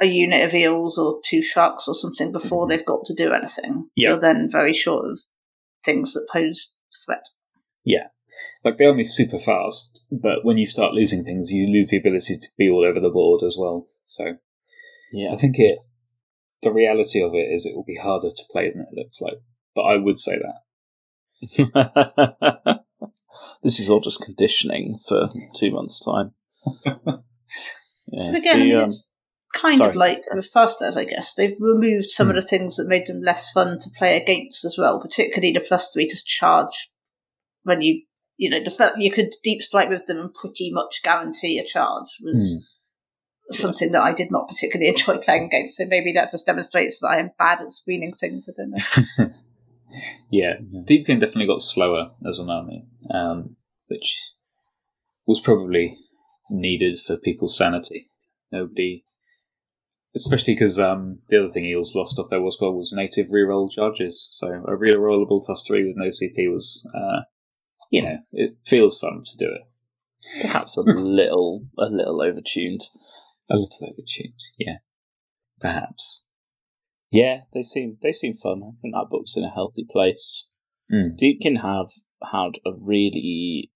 a unit of eels or two sharks or something before Mhm. they've got to do anything, Yeah. you're then very short of things that pose threat. Yeah. Like the army's super fast, but when you start losing things, you lose the ability to be all over the board as well. So Yeah. I think it. The reality of it is, it will be harder to play than it looks like. But I would say that. this is all just conditioning for two months' time. Yeah. But again, I The, mean, um, it's kind sorry. of like with Fasters, I guess. They've removed some Hmm. of the things that made them less fun to play against as well, particularly the plus three to charge when you, you know, the fact you could deep strike with them and pretty much guarantee a charge was Hmm. something that I did not particularly enjoy playing against. So maybe that just demonstrates that I am bad at screening things. I don't know. Yeah, Deepkin definitely got slower as an army, um, which was probably needed for people's sanity. Nobody, especially because um, the other thing Eels lost off there was well was native reroll charges. So a rerollable plus three with no CP was, uh, you know, it feels fun to do it. perhaps a little, a little overtuned. A little overtuned, yeah, perhaps. Yeah, they seem they seem fun. I think that book's in a healthy place. Mm. Deepkin have had a really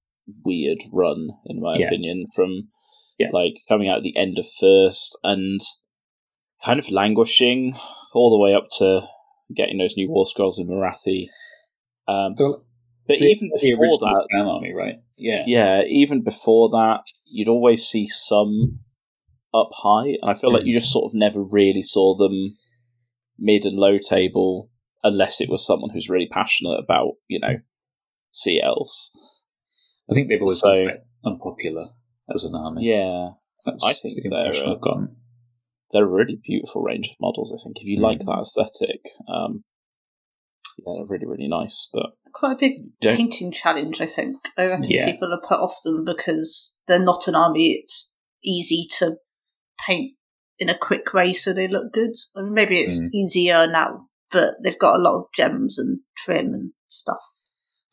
weird run, in my Yeah. opinion, from Yeah. like coming out at the end of first and kind of languishing all the way up to getting those new war scrolls in Namarti. Um, The, but the, even the before that, spam army, right? Yeah, yeah, even before that, you'd always see some up high, and I feel like Mm. you just sort of never really saw them mid and low table unless it was someone who's really passionate about you know sea elves. I think they've always So- been quite unpopular as an army. Yeah, That's I think the they're, impression uh, I've gotten. they're a really beautiful range of models. I think if you like Mm. that aesthetic, um, yeah, they're really really nice. But Quite a big painting challenge, I think. I reckon Yeah. people are put off them because they're not an army. It's easy to paint in a quick way so they look good. I mean, maybe it's Mm. easier now, but they've got a lot of gems and trim and stuff.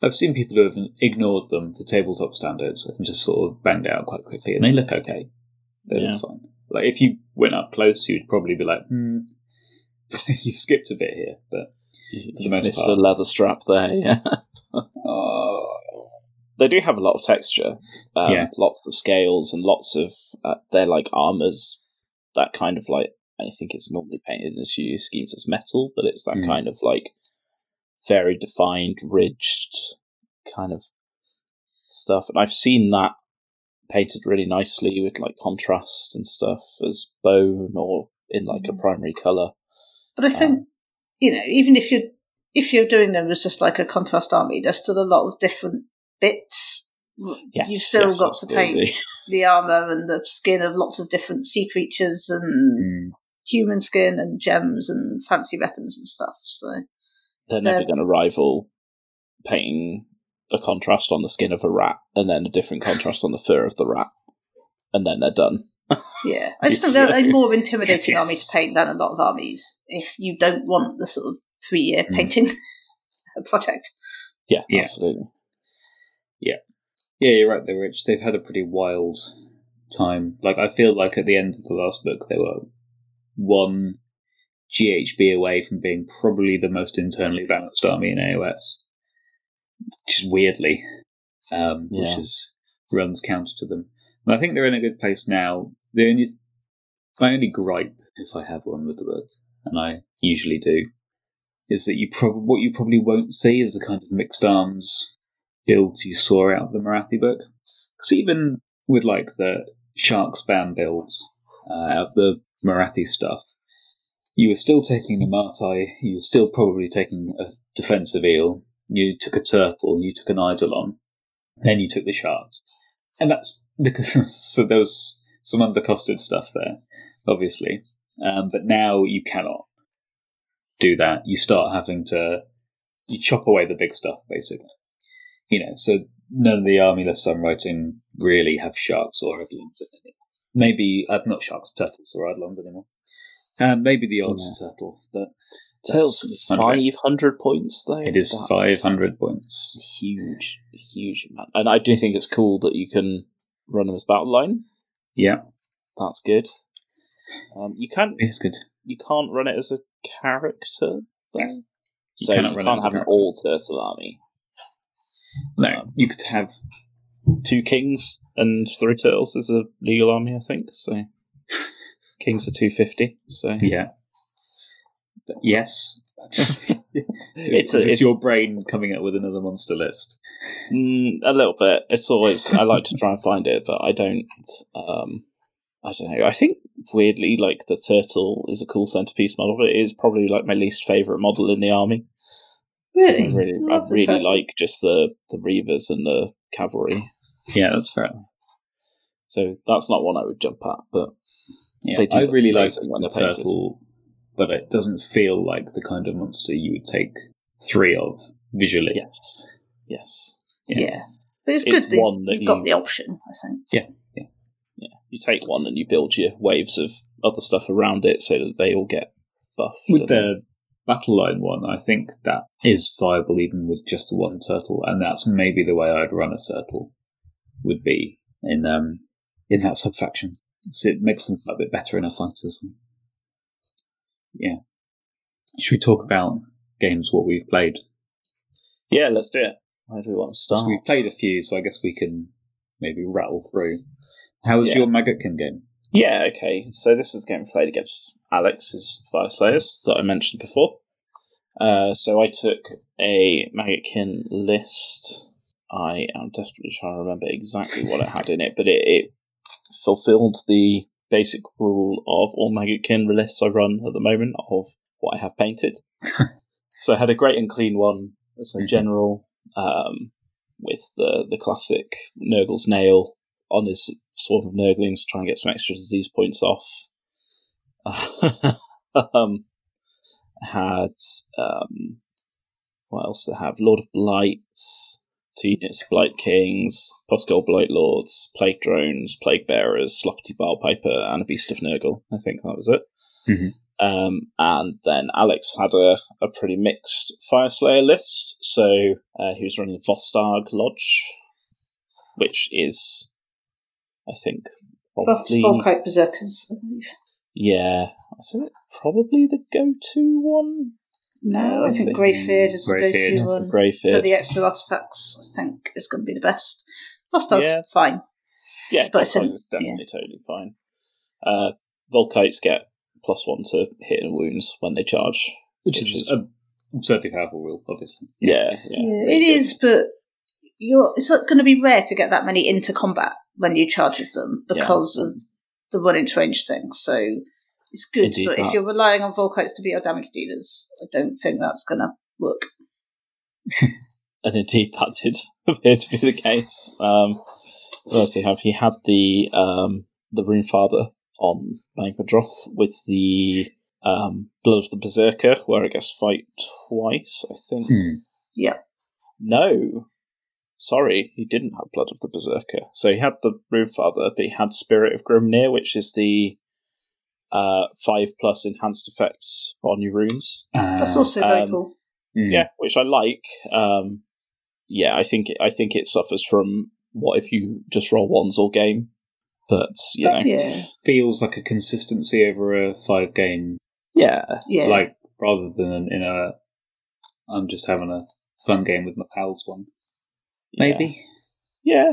I've seen people who have ignored them for tabletop standards and just sort of banged out quite quickly, and they look okay. They Yeah. look fine. Like if you went up close, you'd probably be like, "Hmm, you've skipped a bit here." But you, the you most missed part. a leather strap there. Yeah, oh, they do have a lot of texture. Um, Yeah. lots of scales and lots of uh, they're like armors. That kind of like I think it's normally painted in the studio schemes as metal, but it's that Mm. kind of like very defined, ridged kind of stuff. And I've seen that painted really nicely with like contrast and stuff as bone or in like a primary color. But I think, you know, even if you're if you're doing them as just like a contrast army, there's still a lot of different bits. Yes, You've still yes, got to paint the armor and the skin of lots of different sea creatures and mm. human skin and gems and fancy weapons and stuff. So They're never They're- going to rival painting a contrast on the skin of a rat and then a different contrast on the fur of the rat, and then they're done. yeah, I just It's, think they're a more intimidating yes, army to paint than a lot of armies. If you don't want the sort of three year Mm. painting project, Yeah, Yeah. absolutely. Yeah, you're right. They're rich. They've had a pretty wild time. Like I feel like at the end of the last book, they were one GHB away from being probably the most internally balanced army in AOS. Just weirdly, um, which is runs counter to them. And I think they're in a good place now. The only my only gripe, if I have one with the book, and I usually do, is that you prob- what you probably won't see is the kind of mixed arms builds you saw out of the Namarti book. Because even with like the shark spam builds uh, out of the Namarti stuff, you were still taking the Martai, you were still probably taking a defensive eel, you took a turtle, you took an eidolon, then you took the sharks. And that's because, so there was some undercosted stuff there, obviously. Um, but now you cannot do that. You start having to, you chop away the big stuff, basically. You know, so none of the army lists I'm writing really have sharks or eidolons in it. Maybe, uh, not sharks, turtles or eidolons anymore. Um, maybe the odd Yeah. turtle, but That's- that's fun of it. five hundred points though. It is five hundred points. Huge, huge amount. And I do think it's cool that you can run them as battle line. Yeah, That's good. Um, you can't it's good. you can't run it as a character. Though. You so cannot you run can't have an all turtle army. No, Um, you could have Two kings and three turtles is a legal army, I think. So kings are two fifty. So Yeah. But yes. It's it's a- is this it- your brain coming up with another monster list. Mm, a little bit. It's always I like to try and find it, but I don't. Um, I don't know. I think weirdly, like the turtle is a cool centerpiece model, but it is probably like my least favorite model in the army. I really, really, I really like just the the reavers and the cavalry. Yeah, that's fair. So that's not one I would jump at, but Yeah, They do I really like when the they're painted. turtle, but it doesn't feel like the kind of monster you would take three of visually. yes, yes, Yeah. yeah. But it's, It's good that one that you've got the option. I think. yeah. yeah, yeah. You take one and you build your waves of other stuff around it so that they all get buffed. With and- the battle line one, I think that is viable even with just one turtle, and that's maybe the way I'd run a turtle would be in um in that subfaction. So it makes them a bit better in a fight as well. Yeah. Should we talk about games what we've played? yeah, let's do it. Where do we want to start? So we've played a few, so I guess we can maybe rattle through. How was Yeah. your Maggotkin game? Yeah, okay. So this is a game played against Alex, his Fyreslayers, that I mentioned before. Uh, so I took a Maggotkin list. I am desperately trying to remember exactly what it had in it, but it, it fulfilled the basic rule of all Maggotkin lists I run at the moment of what I have painted. So I had a Great Unclean One as my Mhm. general, um, with the the classic Nurgle's nail on his swarm of Nurglings to try and get some extra disease points off. um, had um, what else did I have? Lord of Blights, two units of Blight Kings, Pusgoyle Blight Lords, Plague Drones, Plague Bearers, Sloppity Piper, and a Beast of Nurgle. I think that was it. Mhm. Um, and then Alex had a, a pretty mixed Fyreslayer list. So uh, he was running Vostarg Lodge, which is, I think, Buffs, probably Vulkite Berserkers, I believe. Yeah, I think probably the go-to one. No, I think think Greyfyrd is the go-to one. Greyfyrd. For the extra artifacts, I think is going to be the best. Vostarg's Yeah. fine. Yeah, But that's it's an- fine, it's definitely totally fine. Uh, Vulkites get plus one to hit and wounds when they charge. Which, Which is, is- a absurdly powerful rule, obviously. Yeah, yeah. Yeah, really it good. is, but you're it's not going to be rare to get that many into combat when you charge with them Yeah. because of the one inch range thing. So it's good, Indeed, but if you're relying on Vulkites to be your damage dealers, I don't think that's going to work. and indeed that did appear to be the case. Um, what else do you have? He had the um, the Rune Father on Magmadroth with the um, Blood of the Berserker, where I guess fight twice. I think. Hmm. No, sorry, he didn't have Blood of the Berserker. So he had the Rune Father, but he had Spirit of Grimnir, which is the uh, five plus enhanced effects on your runes. That's Uh, also very um, cool. hmm. Yeah, which I like. Um, yeah, I think I think it suffers from what if you just roll ones all game, but you know, Yeah, Feels like a consistency over a five game, yeah, yeah. like rather than in a. I'm just having a fun game with my pals one. Maybe. yeah,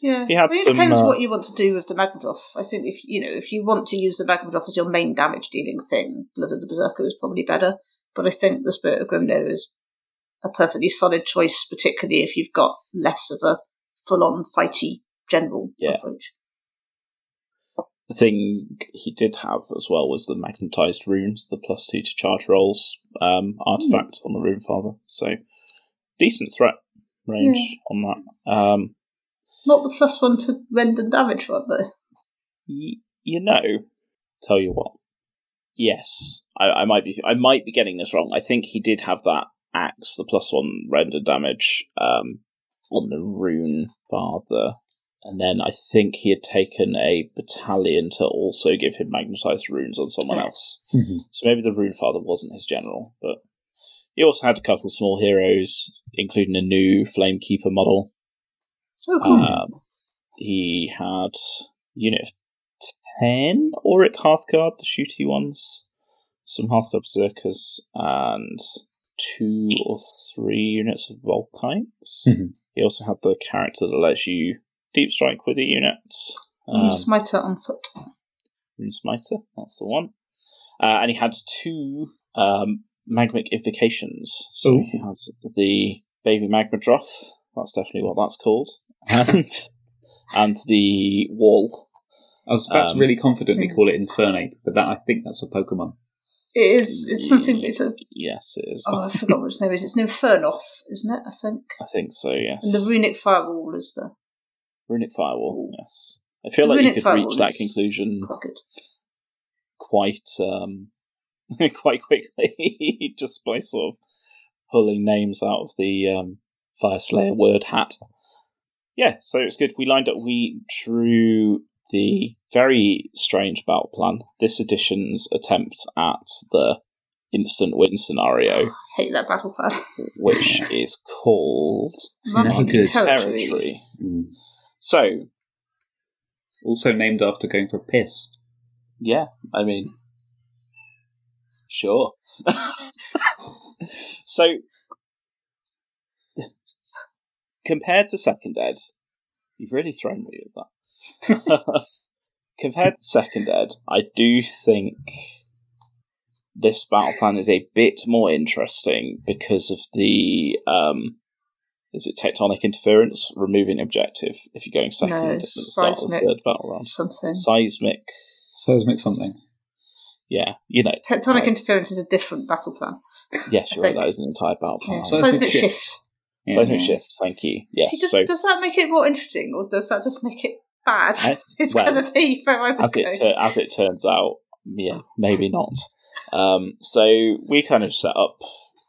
Yeah, He had I mean, some, it depends uh, what you want to do with the Magmadroth. I think if you know if you want to use the Magmadroth as your main damage dealing thing, Blood of the Berserker is probably better. But I think the Spirit of Grimnir is a perfectly solid choice, particularly if you've got less of a full-on fighty general Yeah. approach. The thing he did have as well was the magnetized runes, the plus two to charge rolls um, artifact on the Rune Father. So decent threat range on that. Um, Not the plus one to rend and damage one though. y- you know, tell you what. Yes, I, I might be. I might be getting this wrong. I think he did have that axe, the plus one render damage, um, on the rune father, and then I think he had taken a battalion to also give him magnetized runes on someone Yeah. else. Mhm. So maybe the rune father wasn't his general, but he also had a couple of small heroes, including a new flamekeeper model. Oh, cool. Um, he had unit of 10 Auric Hearthguard, the shooty ones, some Hearthguard Berserkers, and two or three units of Vulkites. Mhm. He also had the character that lets you deep strike with the units. Um, Smiter on foot. Rune Smiter, that's the one. Uh, and he had two um, magmic invocations. So Ooh. he had the baby Magmadroth, that's definitely what that's called, and and the wall. I was about Um, to really confidently Hmm. call it Infernape, but that I think that's a Pokemon. It is. It's something. It's a. Yes, it is. Oh, I forgot what its name is. It's an Infernoth, isn't it? I think. I think so. Yes. And the runic firewall is the runic firewall. Yes. I feel The like you runic could firewall reach that is- conclusion quite good. quite um quite quickly just by sort of pulling names out of the um Fyreslayer word hat yeah so it's good we lined up we drew the very strange battle plan this edition's attempt at the instant win scenario Hate that battle plan. which is called It's Money never good. Territory. territory Mm. so Also named after going for a piss. Yeah, I mean, sure. so, compared to Second Ed, you've really thrown me with that. compared to Second Ed, I do think this battle plan is a bit more interesting because of the um, is it tectonic interference removing objective if you're going second No, at the start of the seismic. third battle round Something. seismic Seismic something. Yeah, you know, Tectonic Right. interference is a different battle plan. yes, you're right. That is an entire battle plan. Yeah. So- Seismic Seismic shift. shift. Yeah. Seismic Yeah. shift. Thank you. Yes. See, does, so does that make it more interesting, or does that just make it bad? I- it's well, going to be where I would as it tur- as it turns out, yeah, maybe not. Um, so we kind of set up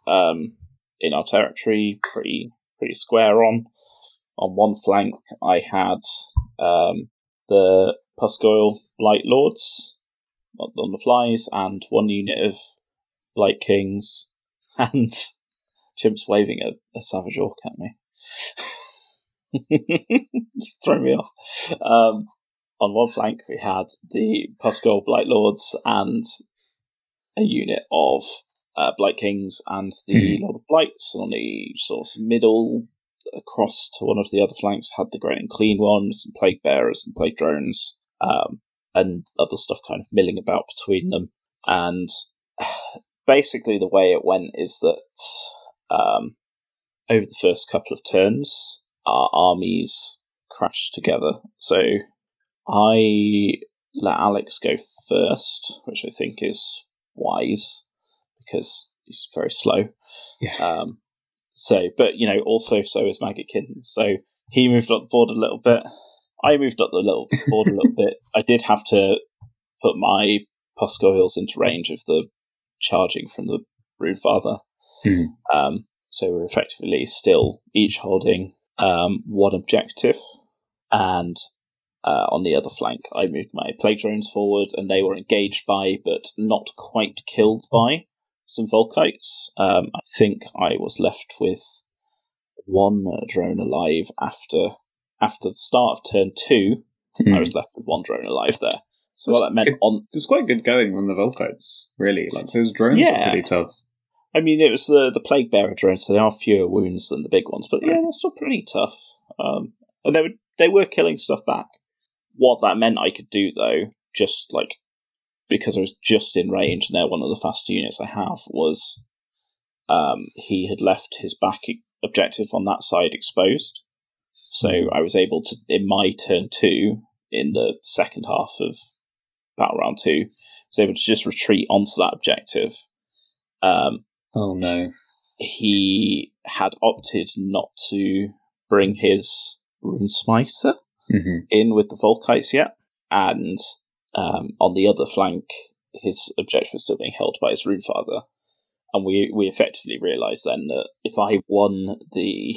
um, in our territory, pretty pretty square on. On one flank, I had um, the Pusgoyle Blight Lords on the flies, and one unit of Blight Kings, and Chimp's waving a, a Savage Orc at me. you throw me off. Um, on one flank, we had the Pusgoyle Blight Lords and a unit of uh, Blight Kings and the Lord of Blights. And on the sort of middle, across to one of the other flanks, had the Great Unclean ones, some Plague Bearers and Plague Drones, um, and other stuff kind of milling about between them. And basically, the way it went is that um, over the first couple of turns, our armies crashed together. So I let Alex go first, which I think is wise because he's very slow. Yeah. Um, so, but you know, also so is Maggotkin. So he moved up the board a little bit. I moved up the little board a little bit. I did have to put my Pusgoyles into range of the charging from the Rune Father. Mhm. Um, so we're effectively still each holding um, one objective, and uh, on the other flank, I moved my plague drones forward, and they were engaged by, but not quite killed by, some Vulkites. Um, I think I was left with one drone alive after after the start of turn two. Hmm. I was left with one drone alive there. So what that meant good. on It's quite good going on the Vulkites, really. Like those drones Yeah. are pretty tough. I mean, it was the the plague bearer drones, so they are fewer wounds than the big ones, but yeah, they're still pretty tough. Um, and they were they were killing stuff back. What that meant I could do though, just like because I was just in range, and they're one of the faster units I have, was um, he had left his back objective on that side exposed, so I was able to in my turn two in the second half of battle round two, was able to just retreat onto that objective. Um, Oh no. he had opted not to bring his rune smiter hmm in with the Vulkites yet, and um, on the other flank, his objective was still being held by his rune father. And we we effectively realised then that if I won the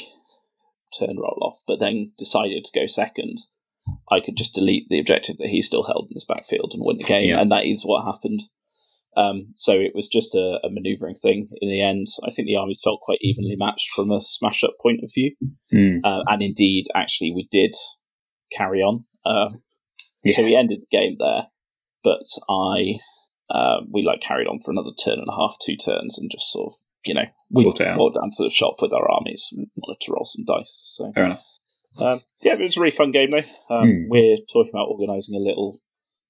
turn roll off, but then decided to go second, I could just delete the objective that he still held in his backfield and win the game, Yeah. and that is what happened. Um, so it was just a, a manoeuvring thing in the end. I think the armies felt quite evenly matched from a smash up point of view. Mm. Uh, and indeed, actually, we did carry on. Um, Yeah. So we ended the game there, but I uh, we like carried on for another turn and a half, two turns, and just sort of you know we Fought it out. walked down to the shop with our armies and wanted to roll some dice. So Fair enough. um, yeah, it was a really fun game though. Um, Hmm. We're talking about organising a little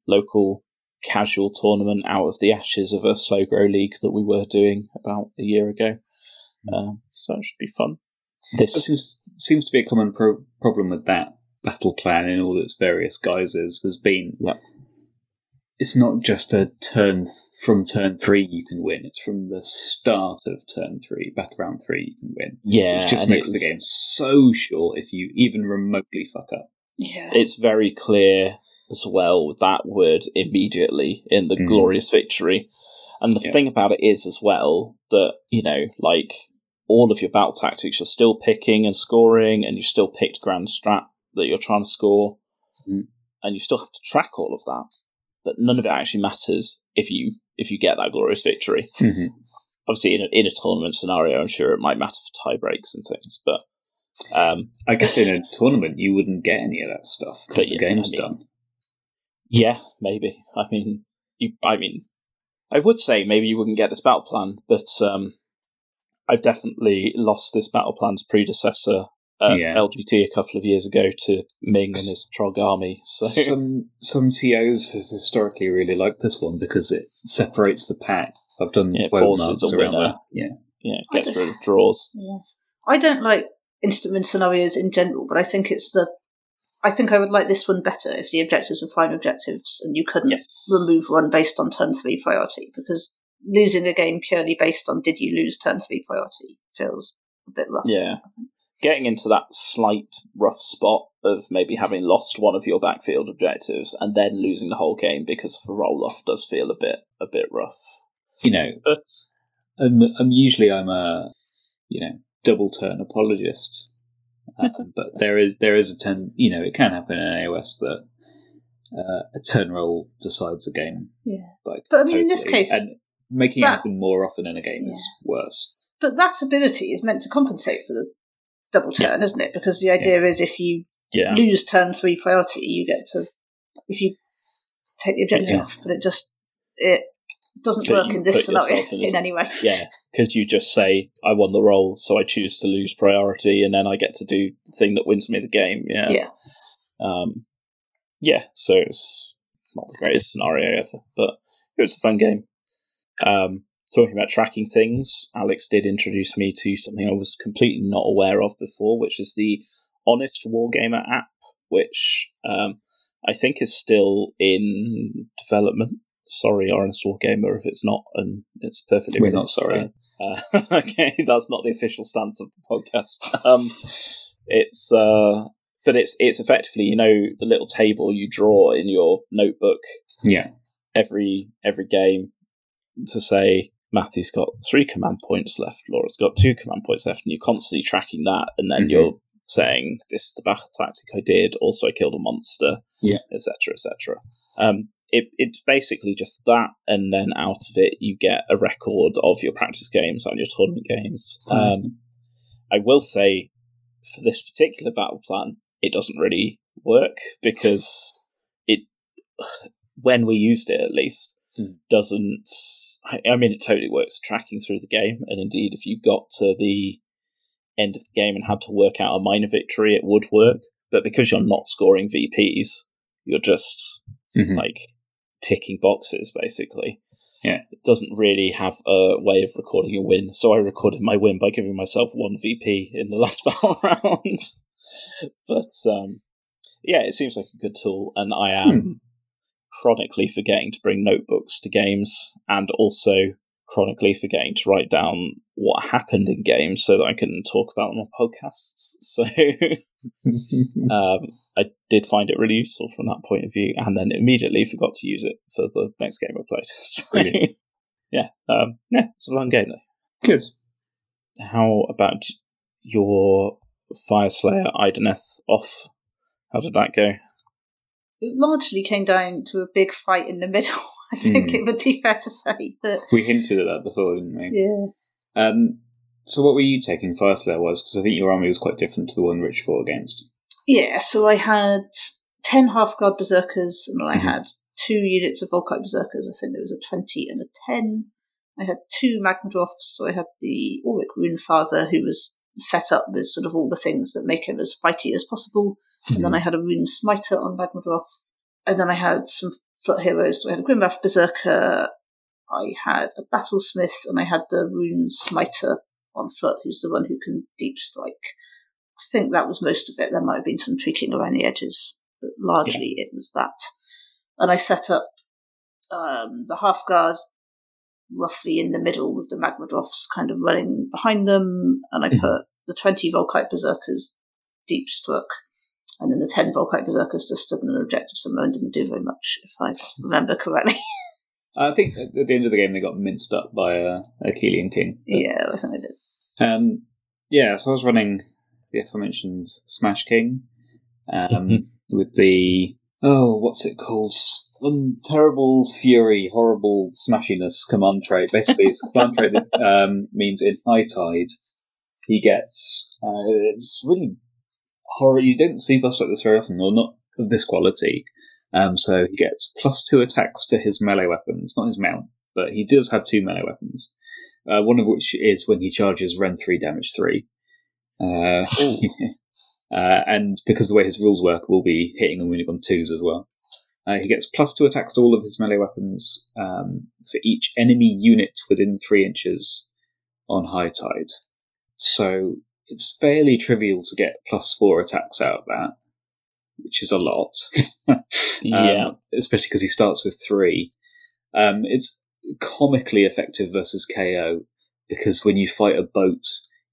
local casual tournament out of the ashes of a slow grow league that we were doing about a year ago. Um, so it should be fun. This seems, seems to be a common pro- problem with that battle plan in all its various guises has been Yeah. It's not just a turn from turn three you can win, it's from the start of turn three, battle round three you can win. yeah, Which just makes the game so short if you even remotely fuck up. Yeah. it's very clear as well that word immediately in the Mm. glorious victory. And the Yeah. thing about it is as well that, you know, like all of your battle tactics you're still picking and scoring and you still picked grand strat that you're trying to score. Mm. And you still have to track all of that. But none of it actually matters if you if you get that glorious victory. Mm-hmm. Obviously in a, in a tournament scenario I'm sure it might matter for tie breaks and things, but um I guess in a tournament you wouldn't get any of that stuff because the yeah, I game's mean- done. Yeah, maybe. I mean, you. I mean, I would say maybe you wouldn't get this battle plan, but um, I've definitely lost this battle plan's predecessor at Yeah. LGT a couple of years ago to Ming and his Trog army. So some some TOs have historically really liked this one because it separates the pack. I've done Yeah, it web forces a around winner. that. Yeah. yeah, I gets rid of draws. Yeah. I don't like instrument scenarios in general, but I think it's the I think I would like this one better if the objectives were prime objectives and you couldn't Yes. remove one based on turn three priority because losing a game purely based on did you lose turn three priority feels a bit rough. Yeah. Getting into that slight rough spot of maybe having lost one of your backfield objectives and then losing the whole game because of a roll off does feel a bit a bit rough. You know, But I'm, I'm usually I'm a you know double turn apologist, um, but there is there is a ten you know it can happen in AOS that uh, a turn roll decides a game. Yeah. Like, But I mean, in this case, and making it happen more often in a game is worse. But that ability is meant to compensate for the double turn, isn't it? Because the idea is if you yeah. lose turn three priority, you get to if you take the objective Yeah. off. But it just it doesn't But work in this scenario in in, any way. Yeah, because you just say, I won the roll, so I choose to lose priority, and then I get to do the thing that wins me the game. Yeah. Yeah. Um, yeah, so it's not the greatest scenario ever, but it was a fun game. Um, talking about tracking things, Alex did introduce me to something I was completely not aware of before, which is the Honest Wargamer app, which um, I think is still in development. Sorry, Honest Wargamer, if it's not, and it's perfectly. We're not sorry. Uh, okay, that's not the official stance of the podcast. Um, it's uh, but it's it's effectively you know the little table you draw in your notebook Yeah, every every game to say Matthew's got three command points left, Laura's got two command points left, and you're constantly tracking that, and then Mhm. you're saying this is the battle tactic I did. Also, I killed a monster. Yeah. etc. etc. Um, it, it's basically just that, and then out of it you get a record of your practice games and your tournament games. Um, I will say for this particular battle plan, it doesn't really work because it, when we used it at least, Hmm. doesn't. I, I mean, it totally works tracking through the game, and indeed, if you got to the end of the game and had to work out a minor victory, it would work. But because you're not scoring VPs, you're just Mhm. like ticking boxes basically. Yeah. It doesn't really have a way of recording a win. So I recorded my win by giving myself one VP in the last battle round. but um yeah, it seems like a good tool and I am chronically forgetting to bring notebooks to games and also chronically forgetting to write down what happened in games so that I can talk about them on podcasts. So um, I did find it really useful from that point of view, and then immediately forgot to use it for the next game I played. So, yeah, um, yeah, it's a long game though. Good. How about your Fire Slayer Idoneth off? How did that go? It largely came down to a big fight in the middle. I think Hmm. it would be fair to say, but We hinted at that before, didn't we? yeah, Um, so what were you taking first there was? Because I think your army was quite different to the one Rich fought against. yeah. So I had ten Hearthguard berserkers, and I Mhm. had two units of Vulkite berserkers. I think there was a twenty and a ten. I had two Magmadroths, so I had the Auric Rune Father, who was set up with sort of all the things that make him as fighty as possible. And then I had a Rune Smiter on Magmadroth, and then I had some foot heroes. So I had a Grimwrath Berserker, I had a Battlesmith, and I had the Rune Smiter on foot, who's the one who can deep strike. I think that was most of it. There might have been some tweaking around the edges, but largely it was that. And I set up um, the Hearthguard roughly in the middle with the Magmadroths kind of running behind them, and I Mhm. put the 20 Vulkite Berserkers deep struck, and then the 10 Vulkite Berserkers just stood in an objective somewhere and didn't do very much, if I remember correctly. I think at the end of the game they got minced up by a, a Akhelian King. But, yeah, I think I did. Um, yeah, so I was running the aforementioned Smash King um, with the oh, what's it called? Um, terrible fury, horrible smashiness command trait. Basically, it's command trait that um, means in high tide he gets. Uh, it's really horror. You don't see buffs like this very often, or not of this quality. Um, so he gets plus two attacks to his melee weapons, not his mount, but he does have two melee weapons. Uh, one of which is when he charges Rend 3 damage 3. Uh, uh, and because the way his rules work, we'll be hitting and winning on twos as well. Uh, he gets plus two attacks to all of his melee weapons um, for each enemy unit within three inches on high tide. So it's fairly trivial to get plus four attacks out of that. which is a lot. yeah. Um, especially because he starts with three. Um, it's comically effective versus KO because when you fight a boat,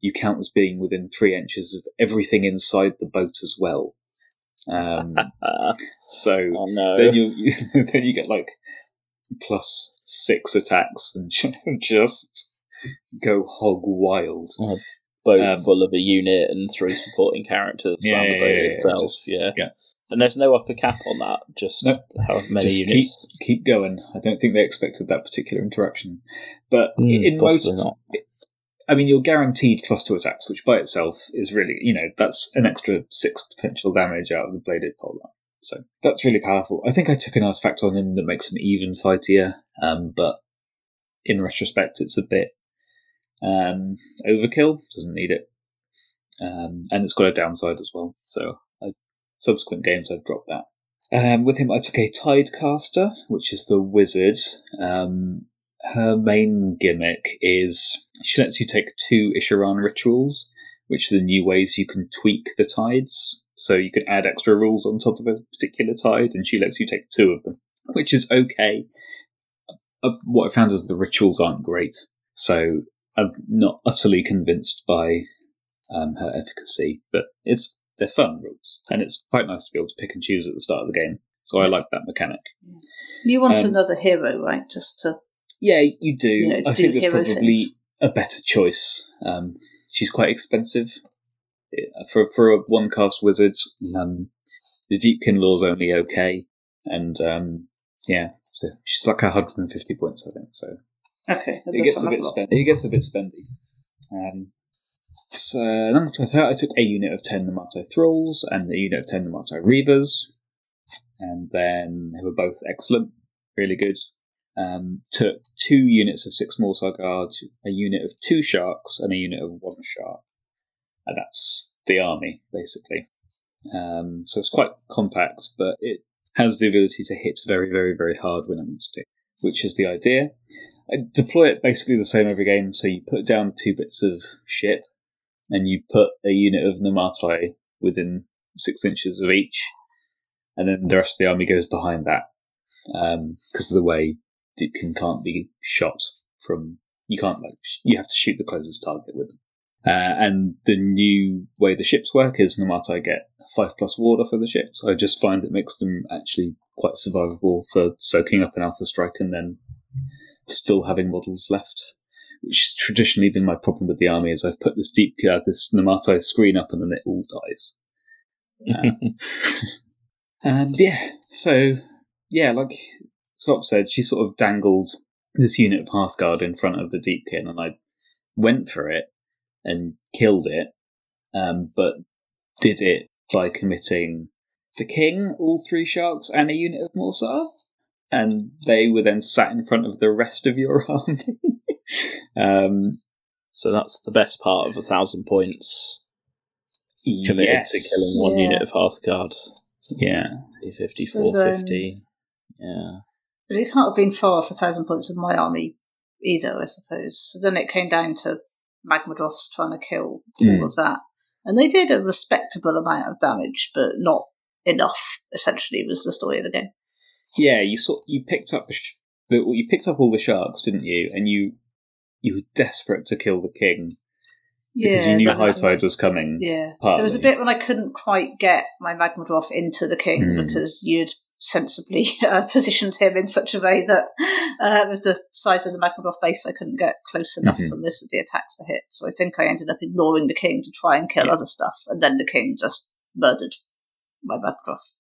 you count as being within three inches of everything inside the boat as well. Um, so oh no. then you then you get like plus six attacks and just go hog wild. Boat um, full of a unit and three supporting characters Yeah, and the boat yeah, itself. just- yeah. yeah. And there's no upper cap on that, just Nope. how many Just units. keep going. I don't think they expected that particular interaction, but Hmm, in most, not. I mean, you're guaranteed plus two attacks, which by itself is really, you know, that's an extra six potential damage out of the bladed polearm. So that's really powerful. I think I took an artifact on him that makes him even fightier, um, but in retrospect, it's a bit um, overkill. Doesn't need it, um, and it's got a downside as well. So I, subsequent games, I've dropped that. Um, with him, I took a Tidecaster, which is the wizard. Um, her main gimmick is she lets you take two Isharann rituals, which are the new ways you can tweak the tides. So you can add extra rules on top of a particular tide, and she lets you take two of them, which is okay. Uh, what I found is the rituals aren't great, so I'm not utterly convinced by um, her efficacy, but it's they're fun rules, and it's quite nice to be able to pick and choose at the start of the game. So I like that mechanic. You want Um, another hero, right? Just to Yeah, you do. You know, I do think there's probably things. a better choice. Um, she's quite expensive for for a one cast wizard. Um, the Deepkin law's only okay, and um, yeah, so she's like 150 points, I think. So okay, it gets a bit. It gets a bit spendy. Um, so Namarti, I took a unit of ten Namarti Thralls and a unit of ten Namarti Reavers, and then they were both excellent, really good. Um, took two units of six Morrsarr Guards, a unit of two Sharks, and a unit of one Shark. And that's the army, basically. Um, so it's quite compact, but it has the ability to hit very, very, very hard when it wants to, which is the idea. Deploy it basically the same every game. So you put down two bits of ship, and you put a unit of Namarti within six inches of each, and then the rest of the army goes behind that because of the way Deepkin can't be shot from. You can't like sh- you have to shoot the closest target with them. Uh, and the new way the ships work is Namarti get five plus ward off of the ships. I just find it makes them actually quite survivable for soaking up an alpha strike and then still having models left. Which has traditionally been my problem with the army is I've put this deep uh, this Namarti screen up and then it all dies. Uh, and yeah, so yeah, like Scott said, she sort of dangled this unit of Hearthguard in front of the Deepkin, and I went for it and killed it, um, but did it by committing the king, all three sharks, and a unit of Morrsarr, and they were then sat in front of the rest of your army. um, so that's the best part of a thousand points committed yes. to killing one Yeah. unit of Hearthguard. Yeah. 350, So then- 450. Yeah. But it can't have been far off a thousand points of my army either, I suppose. So then it came down to Magmadroths trying to kill Mm. all of that. And they did a respectable amount of damage, but not enough, essentially, was the story of the game. Yeah, you saw you picked up sh- the, you picked up all the sharks, didn't you? And you you were desperate to kill the king because yeah, you knew High Tide was coming. Yeah. partly. There was a bit when I couldn't quite get my Magmadroth into the king Mm. because you'd sensibly uh, positioned him in such a way that uh, with the size of the Magmadroth base, I couldn't get close enough Mhm. for most of the attacks to hit. So I think I ended up ignoring the king to try and kill Yeah. other stuff, and then the king just murdered my Magmadroth.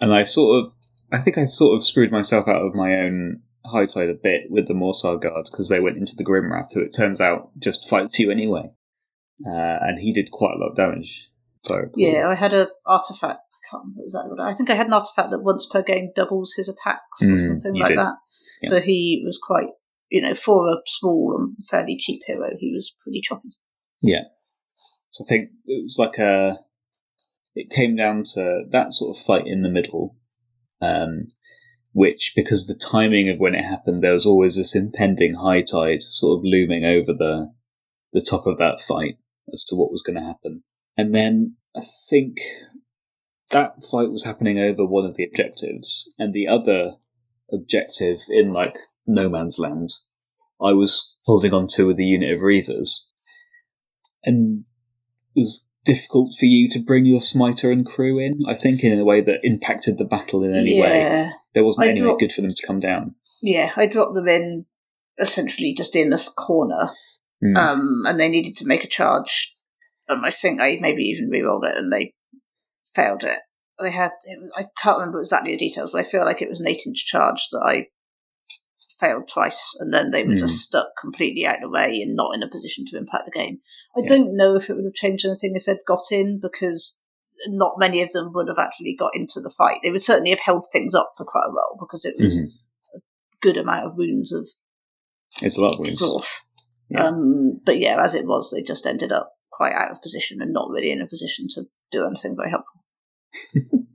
And I sort of, I think I sort of screwed myself out of my own High Tide a bit with the Morrsarr Guard because they went into the Grimwrath, who it turns out just fights you anyway. Uh, and he did quite a lot of damage. So Yeah, I had an artifact. I can't remember exactly what I I think I had an artifact that once per game doubles his attacks or Mm, something like did. that. Yeah. So he was quite, you know, for a small and fairly cheap hero, he was pretty choppy. Yeah. So I think it was like a. It came down to that sort of fight in the middle, um, which, because the timing of when it happened, there was always this impending high tide sort of looming over the the top of that fight as to what was going to happen. And then I think that fight was happening over one of the objectives, and the other objective in like no man's land, I was holding on to with a unit of Reavers, and it was difficult for you to bring your smiter and crew in. I think in a way that impacted the battle in any way. There wasn't I any way good for them to come down. yeah. I dropped them in essentially just in this corner, Mm. um, and they needed to make a charge. And I think I maybe even re-rolled it, and they failed it. They had it I can't remember exactly the details, but I feel like it was an eight-inch charge that I failed twice, and then they were Hmm. just stuck completely out of the way and not in a position to impact the game. I Yeah. don't know if it would have changed anything if they'd got in because not many of them would have actually got into the fight. They would certainly have held things up for quite a while because it was Mhm. a good amount of wounds of It's a lot of wounds. Yeah. Um, but yeah, as it was, they just ended up quite out of position and not really in a position to do anything very helpful.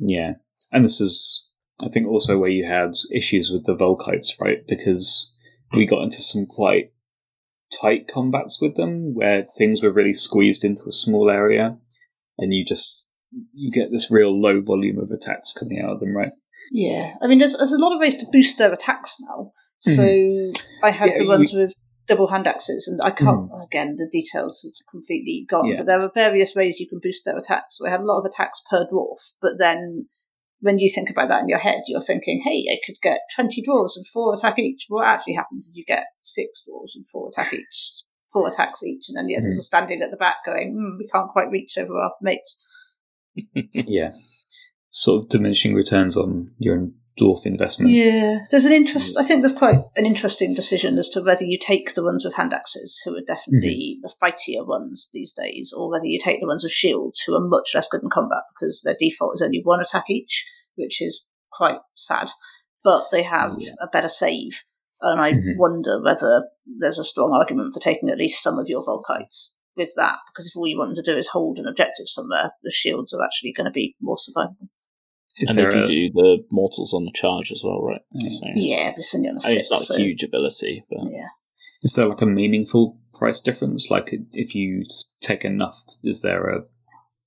Yeah. And this is, I think, also where you had issues with the Vulkites, right? Because we got into some quite tight combats with them where things were really squeezed into a small area and you just, you get this real low volume of attacks coming out of them, right? Yeah, I mean, there's, there's a lot of ways to boost their attacks now. So I had Mm-hmm. Yeah, the ones with double hand axes, and I can't, again, the details have completely gone, Mm-hmm. Yeah. but there are various ways you can boost their attacks. So I had a lot of attacks per dwarf, but then when you think about that in your head, you're thinking, hey, I could get 20 dwarves and four attack each. What actually happens is you get six dwarves and four attack each, four attacks each, and then the others Mhm. are standing at the back going, hmm, we can't quite reach over our mates. yeah. Sort of diminishing returns on your dwarf investment. Yeah, there's an interest. I think there's quite an interesting decision as to whether you take the ones with hand axes, who are definitely the fightier ones these days, or whether you take the ones with shields, who are much less good in combat because their default is only one attack each, which is quite sad. But they have Yeah. a better save, and I Mhm. wonder whether there's a strong argument for taking at least some of your Vulkites with that, because if all you want them to do is hold an objective somewhere, the shields are actually going to be more survivable. Is and they there give a, you the mortals on the charge as well, right? Yeah. So, Yeah, but it's only on a I mean, six, it's not so- a huge ability, but Yeah. is there like a meaningful price difference? Like if you take enough, is there a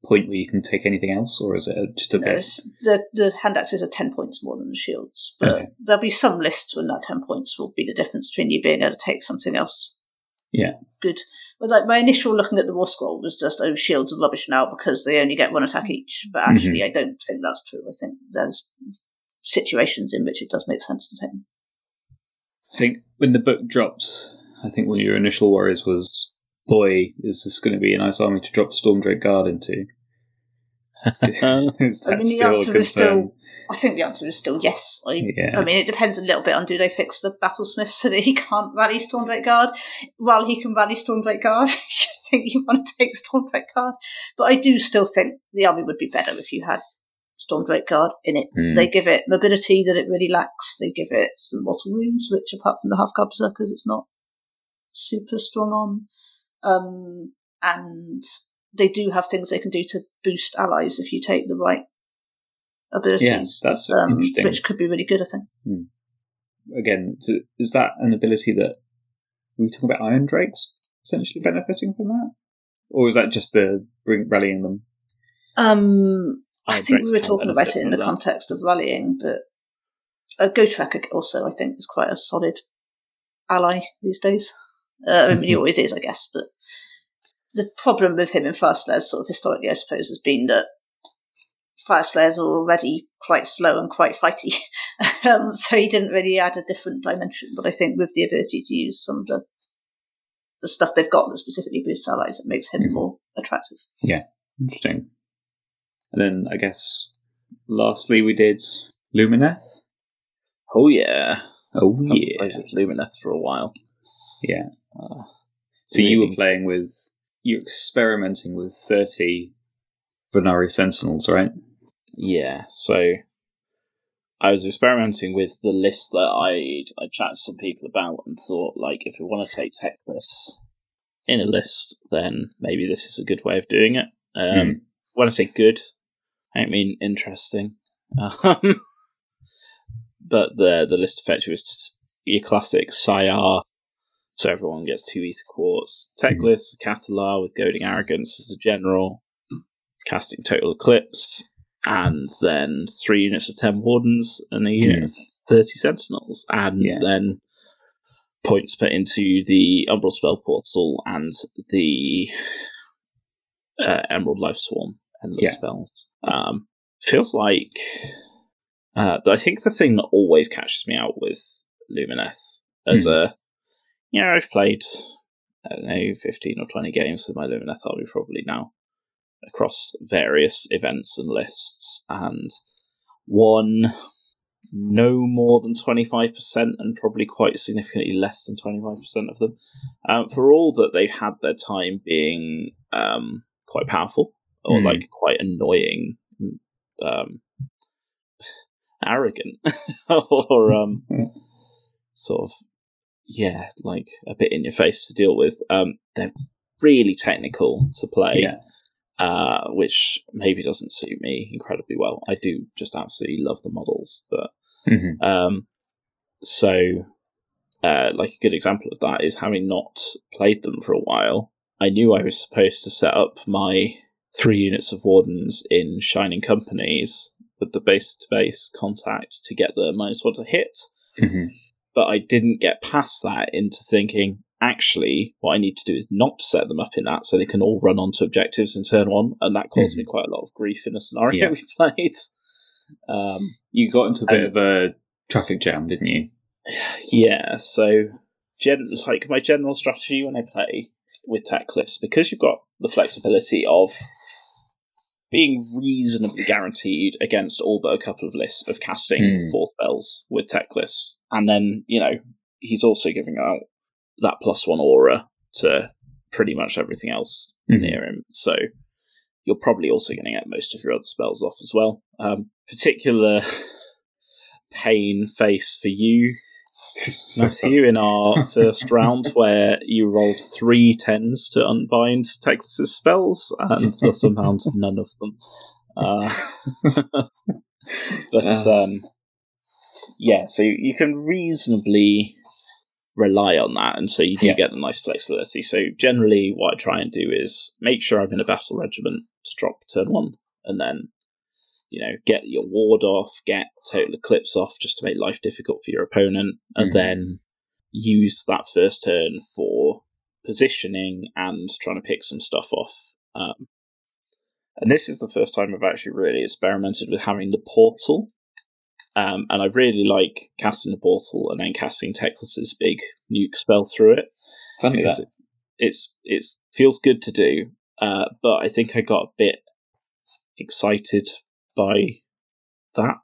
point where you can take anything else, or is it just a No, bit? the the hand axes are ten points more than the shields, but Okay. there'll be some lists when that ten points will be the difference between you being able to take something else. Yeah. good. But like my initial looking at the war scroll was just oh shields are rubbish now because they only get one attack mm-hmm. each. But actually, mm-hmm. I don't think that's true. I think there's situations in which it does make sense to take them. I think when the book dropped, I think one of your initial worries was, boy, is this going to be a nice army to drop Stormdrake Guard into? is I that mean, the still a answer is still. I think the answer is still yes. I, Yeah. I mean, it depends a little bit on do they fix the battlesmith so that he can't rally Stormdrake Guard while he can rally Stormdrake Guard. I think you want to take Stormdrake Guard, but I do still think the army would be better if you had Stormdrake Guard in it. Hmm. They give it mobility that it really lacks. They give it some mortal wounds, which apart from the Hearthguard berserkers, it's not super strong on. Um, and they do have things they can do to boost allies if you take the right abilities. Yeah, that's um, interesting. which could be really good, I think. Again, t- is that an ability that we talking about Iron Drakes potentially benefiting from that, or is that just the bring, rallying them? Um, I think we were talking about it in the that. context of rallying, but uh, tracker also, I think, is quite a solid ally these days. Uh, I mean, he Mm-hmm. always is, I guess, but the problem with him in Fyreslayers, sort of historically, I suppose, has been that Fyreslayers are already quite slow and quite fighty. um, so he didn't really add a different dimension, but I think with the ability to use some of the the stuff they've got that specifically boosts allies, it makes him Mm-hmm. Mhm. more attractive. Yeah, interesting. And then I guess lastly we did Lumineth. oh yeah, Oh I've yeah, played with Lumineth for a while. yeah. Uh, So you were playing with, you're experimenting with thirty Vanari Sentinels, right? Yeah, so I was experimenting with the list that I'd I chatted to some people about and thought like if we want to take Teclis in a list, then maybe this is a good way of doing it. Um, Hmm. When I say good, I don't mean interesting. Um, but the the list effective is just your classic Syar, so everyone gets two aetherquartz. Tech Mhm. Cathalar with goading arrogance as a general. casting Total Eclipse, and then three units of 10 Wardens and a unit of 30 Sentinels, and Yeah. then points put into the Umbral Spell Portal and the uh, Emerald Life Swarm endless Yeah. spells. Um, feels like uh, I think the thing that always catches me out with Lumineth as Hmm. a you know I've played I don't know fifteen or twenty games with my Lumineth army probably now across various events and lists and won no more than 25% and probably quite significantly less than 25% of them um, for all that they've had their time being um, quite powerful or Hmm. like quite annoying um, arrogant or um, sort of yeah like a bit in your face to deal with um, they're really technical to play Yeah. uh, which maybe doesn't suit me incredibly well. I do just absolutely love the models, but Mhm. um, so uh, like a good example of that is having not played them for a while. I knew I was supposed to set up my three units of wardens in Shining Companies with the base to base contact to get the minus one to hit Mhm. But I didn't get past that into thinking, actually, what I need to do is not set them up in that so they can all run onto objectives in turn one, and that caused me quite a lot of grief in a scenario Yeah. we played. Um, You got into a bit of a traffic jam, didn't you? yeah, so gen- like my general strategy when I play with tech lists, because you've got the flexibility of being reasonably guaranteed against all but a couple of lists of casting Hmm. four spells with Teclis. And then, you know, he's also giving out that plus one aura to pretty much everything else Mhm. near him. So you're probably also going to get most of your other spells off as well. Um, particular pain face for you Matthew, in our first round, where you rolled three tens to unbind Teclis's spells and thus unbound none of them. Uh, but um, yeah, so you, can reasonably rely on that, and so you do Yeah. get the nice flexibility. So generally, what I try and do is make sure I'm in a battle regiment to drop turn one, and then you know get your ward off, get total eclipse off, just to make life difficult for your opponent, and Mhm. then use that first turn for positioning and trying to pick some stuff off. Um, and this is the first time I've actually really experimented with having the portal. Um, and I really like casting the portal and then casting Teclis's big nuke spell through it Funny because it, it's it's feels good to do. Uh, but I think I got a bit excited by that,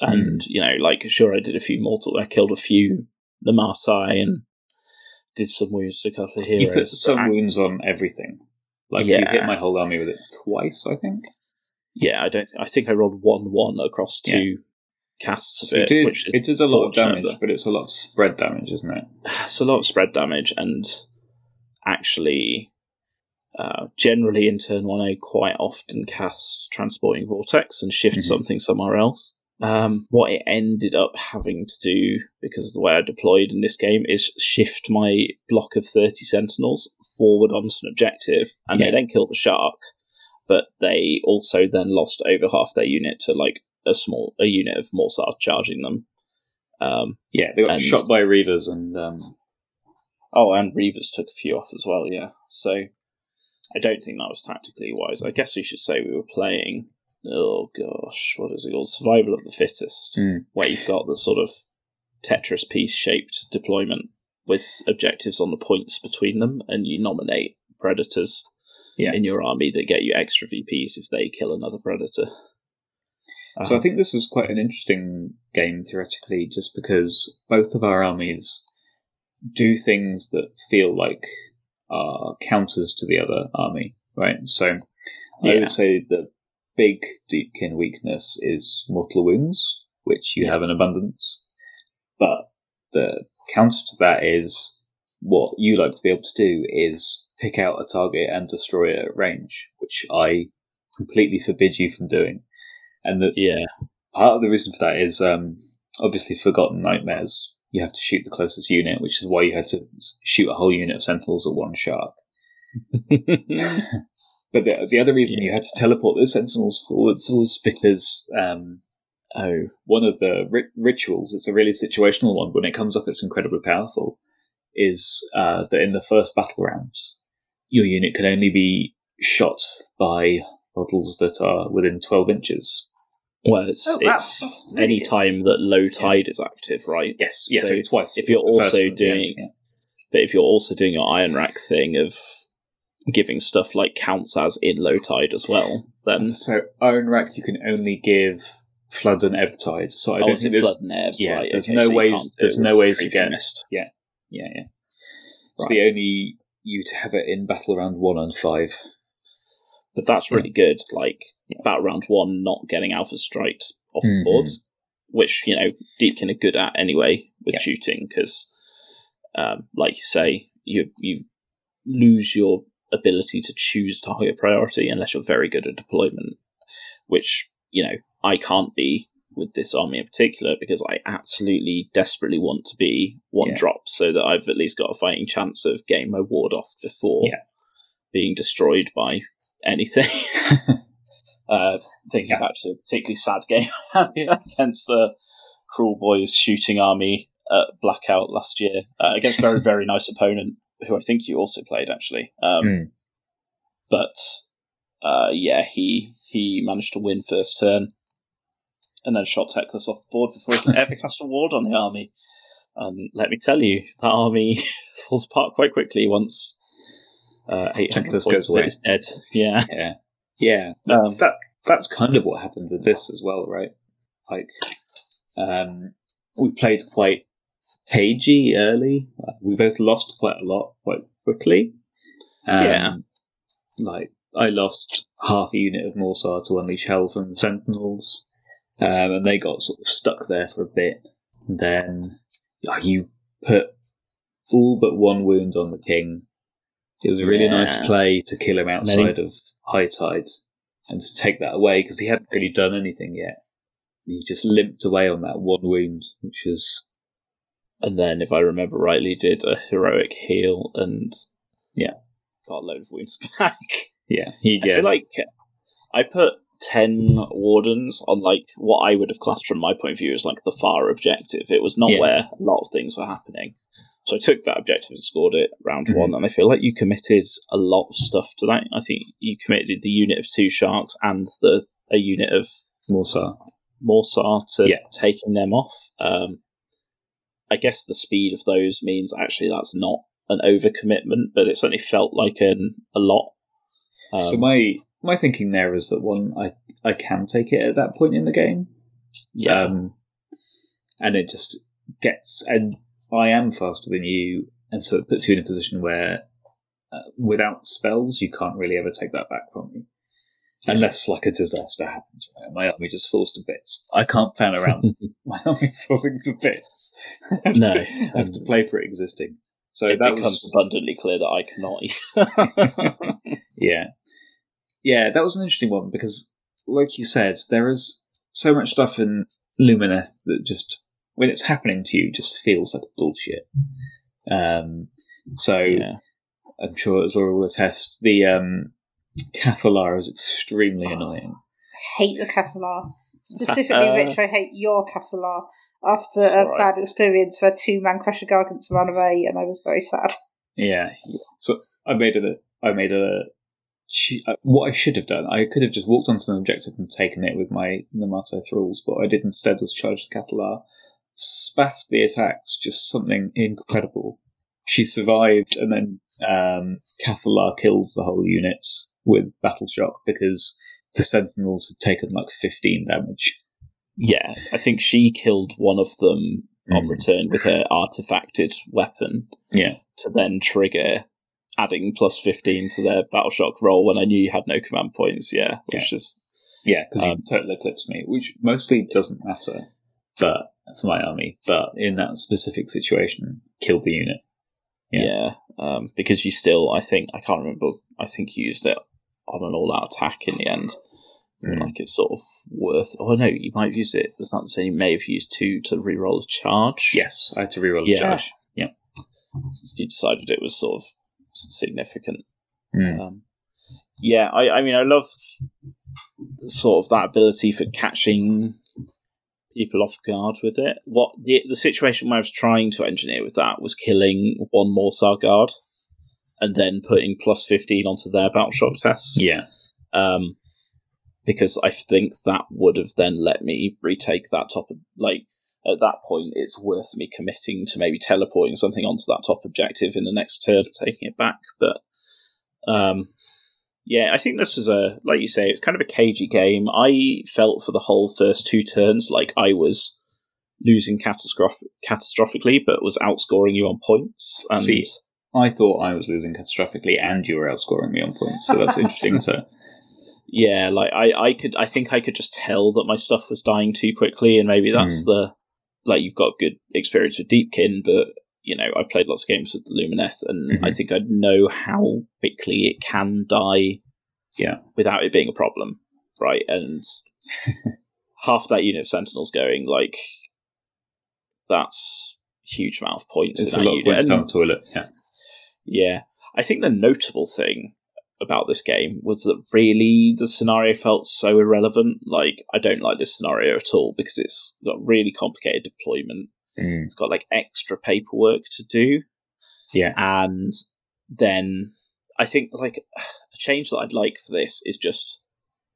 and you know, like sure, I did a few mortal. I killed a few Namatai and did some wounds to a couple of heroes. You put some wounds on everything. Like you hit my whole army with it twice, I think. yeah, I don't. I think I rolled one one across two casts it, it did, which is it did a lot of damage, but- but it's a lot of spread damage, isn't it? it's a lot of spread damage and actually uh, generally in turn one I quite often cast transporting vortex and shift Mhm. something somewhere else. Um, what it ended up having to do, because of the way I deployed in this game, is shift my block of 30 sentinels forward onto an objective, and Yeah. they then killed the shark, but they also then lost over half their unit to like a small a unit of Morrsarr charging them. Um, Yeah, they got And- shot by Reavers and um, Oh, and Reavers took a few off as well, yeah. So I don't think that was tactically wise. I guess we should say we were playing, oh gosh, what is it called? Survival of the Fittest, Mm. where you've got the sort of Tetris piece shaped deployment with objectives on the points between them, and you nominate predators Yeah. in your army that get you extra VPs if they kill another predator. So I Um, think this is quite an interesting game theoretically, just because both of our armies do things that feel like are counters to the other army, right? So I would say the big deepkin weakness is mortal wounds, which you Yeah. have in abundance, but the counter to that is what you like to be able to do is pick out a target and destroy it at range, which I completely forbid you from doing. And the, yeah, part of the reason for that is um, obviously forgotten nightmares. You have to shoot the closest unit, which is why you had to shoot a whole unit of sentinels at one shot. But the, the other reason you had to teleport the sentinels forwards was because um, Oh, one of the ri- rituals, it's a really situational one. When it comes up, it's incredibly powerful. Is uh, that in the first battle rounds, your unit can only be shot by models that are within 12 inches. Well, it's Oh, wow. it's really any good. time that low tide is active, right? Yes, yeah, So so, twice. if you're also doing- end, yeah. But if you're also doing your Ionrach thing of giving stuff like counts as in low tide as well, then So Ionrach, you can only give Flood and Ebb Tide. So I oh, don't is think there's flood and ebb? yeah, right, there's okay, no so you ways- can't do there's no with ways to creepy get- mist. yeah, yeah. It's Right. the only you to have it in battle round one and five. But that's really good. Like about round one, not getting alpha strikes off the Mhm. board, which you know Deepkin are good at anyway with Yeah. shooting because, um, like you say, you you lose your ability to choose target priority unless you're very good at deployment, which you know I can't be with this army in particular because I absolutely desperately want to be one Yeah. drop so that I've at least got a fighting chance of getting my ward off before Yeah. being destroyed by anything. uh, thinking back to a particularly sad game against the Kruleboyz shooting army at Blackout last year uh, against a very, very nice opponent who I think you also played actually. Um, Hmm. But uh, yeah, he he managed to win first turn and then shot Teclis off the board before he could ever cast a ward on the army. And let me tell you, that army falls apart quite quickly once uh, 800 points goes away. is dead. Yeah. Yeah, yeah. Um, that that's kind of what happened with this as well, right? Like, um, we played quite cagey early. We both lost quite a lot quite quickly. Um, Yeah. Like, I lost half a unit of Morrsarr to unleash hell from the Sentinels, um, and they got sort of stuck there for a bit. And then uh, you put all but one wound on the king. It was a really Yeah. nice play to kill him outside of high tide and to take that away because he hadn't really done anything yet. He just limped away on that one wound, which was and then, if I remember rightly, did a heroic heal and Yeah. got a load of wounds back. yeah. He I feel like I put ten wardens on like what I would have classed from my point of view as like the far objective. It was not Yeah. where a lot of things were happening. So I took that objective and scored it round Mhm. one, and I feel like you committed a lot of stuff to that. I think you committed the unit of two sharks and the a unit of Morrsarr. Morrsarr to Yeah. taking them off. Um, I guess the speed of those means actually that's not an overcommitment, but it certainly felt like an a lot. Um, so my my thinking there is that one I I can take it at that point in the game. yeah, Um, and it just gets and I am faster than you, and so it puts you in a position where uh, without spells you can't really ever take that back from me. Unless like a disaster happens, right? My army just falls to bits. I can't plan around my army falling to bits. I have, No. to, I have to play for it existing. So it that becomes was abundantly clear that I cannot yeah, yeah. That was an interesting one because, like you said, there is so much stuff in Lumineth that just when it's happening to you just feels like bullshit. Um, so yeah. I'm sure as Laura will attest, the um, Cathalar is extremely annoying. I hate the Cathalar. Specifically, Uh, Rich, I hate your Cathalar. After It's a alright. bad experience where two man crusher gargants ran away, and I was very sad. Yeah. So I made a I made a uh, what I should have done. I could have just walked onto an objective and taken it with my Namarti thralls, but what I did instead was charge the Cathalar, spaffed the attacks, just something incredible. She survived, and then um, Cathalar killed the whole unit with battle shock because the Sentinels had taken like fifteen damage. yeah, I think she killed one of them on Mm. return with her artifacted weapon Yeah, to then trigger adding plus 15 to their battle shock roll when I knew you had no command points. Yeah, which is yeah, because Um, you totally eclipsed me, which mostly doesn't matter, but for my army. But in that specific situation, killed the unit. Yeah. Yeah, um, because you still, I think, I can't remember, I think you used it on an all out attack in the end. Mm. Like it's sort of worth. Oh no, you might have used it. Was that saying you may have used two to re-roll a charge? Yes, I had to reroll Yeah. a charge. Yeah. you decided it was sort of significant. Mm. Um, Yeah, I, I mean, I love sort of that ability for catching people off guard with it. What the the situation where I was trying to engineer with that was killing one Morrsarr guard and then putting plus fifteen onto their battle shock test. Yeah. Um, because I think that would have then let me retake that top. Like at that point, it's worth me committing to maybe teleporting something onto that top objective in the next turn, taking it back. But um, yeah, I think this was a like you say, it's kind of a cagey game. I felt for the whole first two turns like I was losing catastrophic, catastrophically, but was outscoring you on points. And See, I thought I was losing catastrophically, and you were outscoring me on points. So that's interesting. So yeah, like I, I could, I think I could just tell that my stuff was dying too quickly, and maybe that's Mm. the like you've got good experience with Deepkin, but you know I've played lots of games with Lumineth, and Mhm. I think I know how quickly it can die, Yeah. without it being a problem, right? And half that unit of Sentinels going like that's a huge amount of points. it's a lot of unit. points And- down the toilet. Yeah. yeah. I think the notable thing about this game was that really the scenario felt so irrelevant. Like, I don't like this scenario at all because it's got really complicated deployment. Mm. It's got like extra paperwork to do. Yeah. And then I think like a change that I'd like for this is just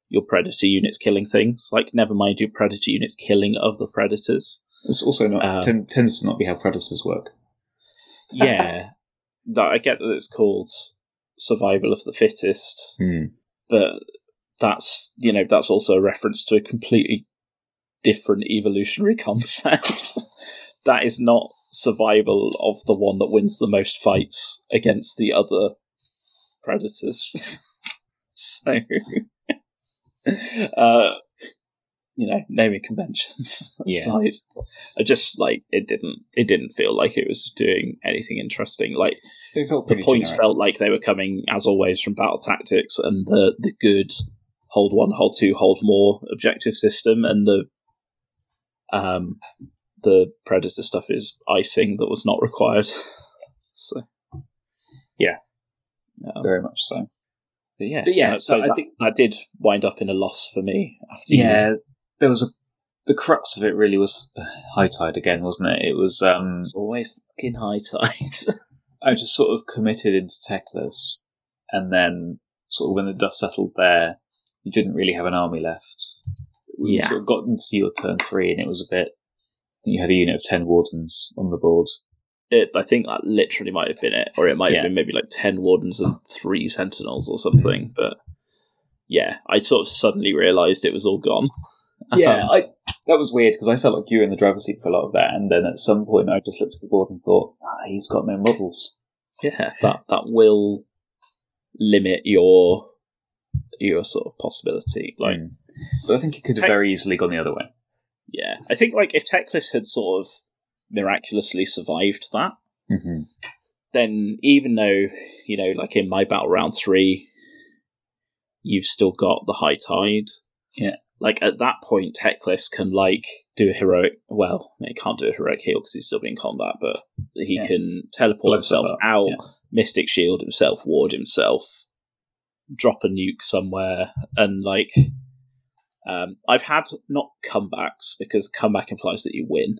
your predator units killing things. Like, never mind your predator units killing other predators. It's also not Um, ten, tends to not be how predators work. Yeah. that I get that it's called survival of the fittest. Mm. but that's you know that's also a reference to a completely different evolutionary concept that is not survival of the one that wins the most fights against the other predators so uh you know naming conventions Yeah. aside i just like it didn't it didn't feel like it was doing anything interesting like the points generic. felt like they were coming as always from battle tactics and the the good hold one hold two hold more objective system and the um the predator stuff is icing that was not required so Yeah. um, very much so. but yeah But yeah, uh, so I that, think- that did wind up in a loss for me after you- Yeah, there was a the crux of it really was uh, high tide again, wasn't it? It was um it's always fucking high tide I just sort of committed into Teclis, and then sort of when the dust settled there, you didn't really have an army left. We Yeah. sort of got into your turn three, and it was a bit. You had a unit of ten wardens on the board. it, I think that literally might have been it, or it might Yeah. have been maybe like ten wardens and three sentinels or something. But yeah, I sort of suddenly realised it was all gone. Yeah, Um, I that was weird because I felt like you were in the driver's seat for a lot of that, and then at some point I just looked at the board and thought, ah, he's got no models. yeah, that that will limit your your sort of possibility. Like, Mm. But I think it could have very easily gone the other way. Yeah, I think like if Teclis had sort of miraculously survived that, Mm-hmm. then even though you know, like in my battle round three, you've still got the high tide. Yeah. Like at that point, Teclis can like do a heroic. Well, he can't do a heroic heal because he's still in combat, but he Yeah. can teleport Blow himself out, yeah. Mystic Shield himself, ward himself, drop a nuke somewhere, and like. Um, I've had not comebacks because comeback implies that you win,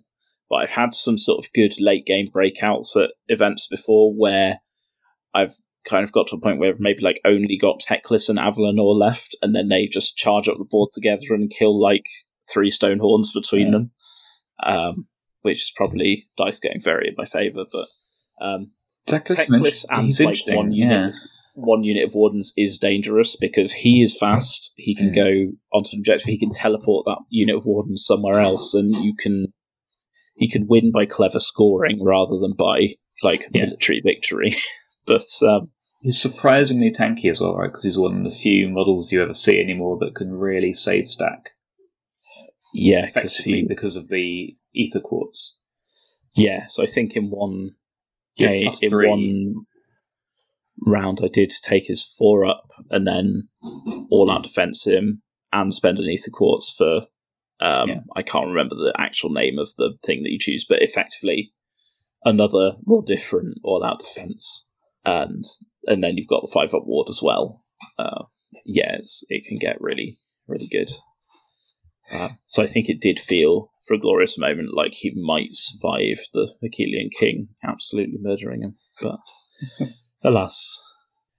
but I've had some sort of good late game breakouts at events before where I've kind of got to a point where I've maybe like only got Teclis and Avalenor left, and then they just charge up the board together and kill like three stone horns between Yeah. them, um, which is probably dice going very in my favour. But um, Teclis, Teclis and he's like one yeah. One unit of wardens is dangerous because he is fast. He can Mm. go onto an objective. He can teleport that unit of wardens somewhere else, and you can he can win by clever scoring rather than by like Yeah. military victory. but um, He's surprisingly tanky as well, right? Because he's one of the few models you ever see anymore that can really save stack yeah, because effectively he because of the aetherquartz. yeah. So I think in one Yeah, game, in three. one round, I did take his four up and then all out defense him and spend an aetherquartz for. Um, Yeah. I can't remember the actual name of the thing that you choose, but effectively another more different all out defense, and and then you've got the five up ward as well. uh, yeah, it can get really, really good. Uh, so I think it did feel for a glorious moment like he might survive the Akhelian king absolutely murdering him, but alas,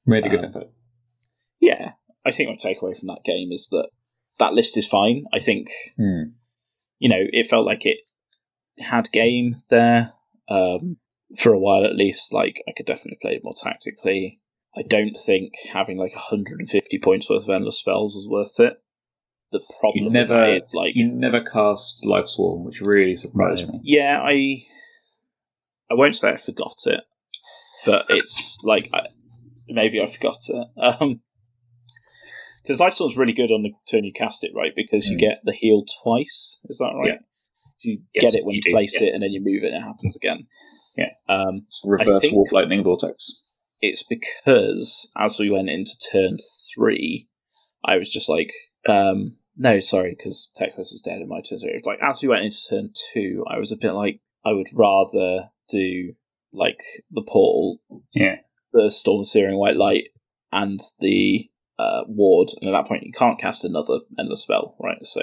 really good um, effort. Yeah, I think my takeaway from that game is that that list is fine. I think Hmm. you know it felt like it had game there um, for a while at least. Like I could definitely play it more tactically. I don't think having like 150 points worth of endless spells was worth it. The problem You never, that is, like you never cast Life Swarm, which really surprised me. yeah, I I won't say I forgot it, but it's like I, maybe I forgot it. Um, because Life Storm's really good on the turn you cast it, right? Because you Mm. get the heal twice. Is that right? Yeah. You Yes, get it when you you, place yeah. it, and then you move it, and it happens again. Yeah. Um, It's reverse warp lightning vortex. it's because as we went into turn three, I was just like, um, no, sorry, because Teclis is dead in my turn three. It was like as we went into turn two, I was a bit like, I would rather do like the portal, Yeah. the storm searing white light, and the uh, ward. And at that point, you can't cast another endless spell, right? So,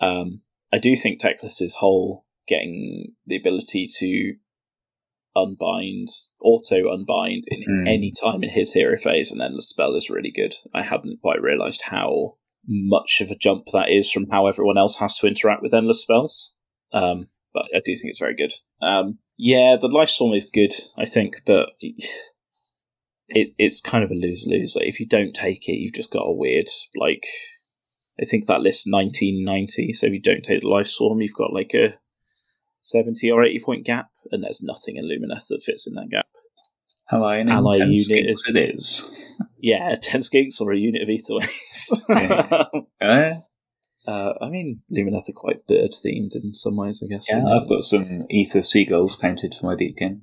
um, I do think Teclis's whole getting the ability to unbind, auto unbind in Mm. any time in his hero phase, and then the spell is really good. I hadn't quite realised how much of a jump that is from how everyone else has to interact with endless spells. Um, but I do think it's very good. Um, yeah, the life storm is good, I think, but it it's kind of a lose lose. Like if you don't take it, you've just got a weird like. I think that lists nineteen ninety. So if you don't take the life storm, you've got like a seventy or eighty point gap, and there's nothing in Lumineth that fits in that gap. Ally and Ally unit skills it is. Yeah, ten skinks or a unit of Aetherwings. Yeah. uh, I mean, Lumineth are quite bird themed in some ways, I guess. yeah, I've got some ether seagulls painted for my deepkin.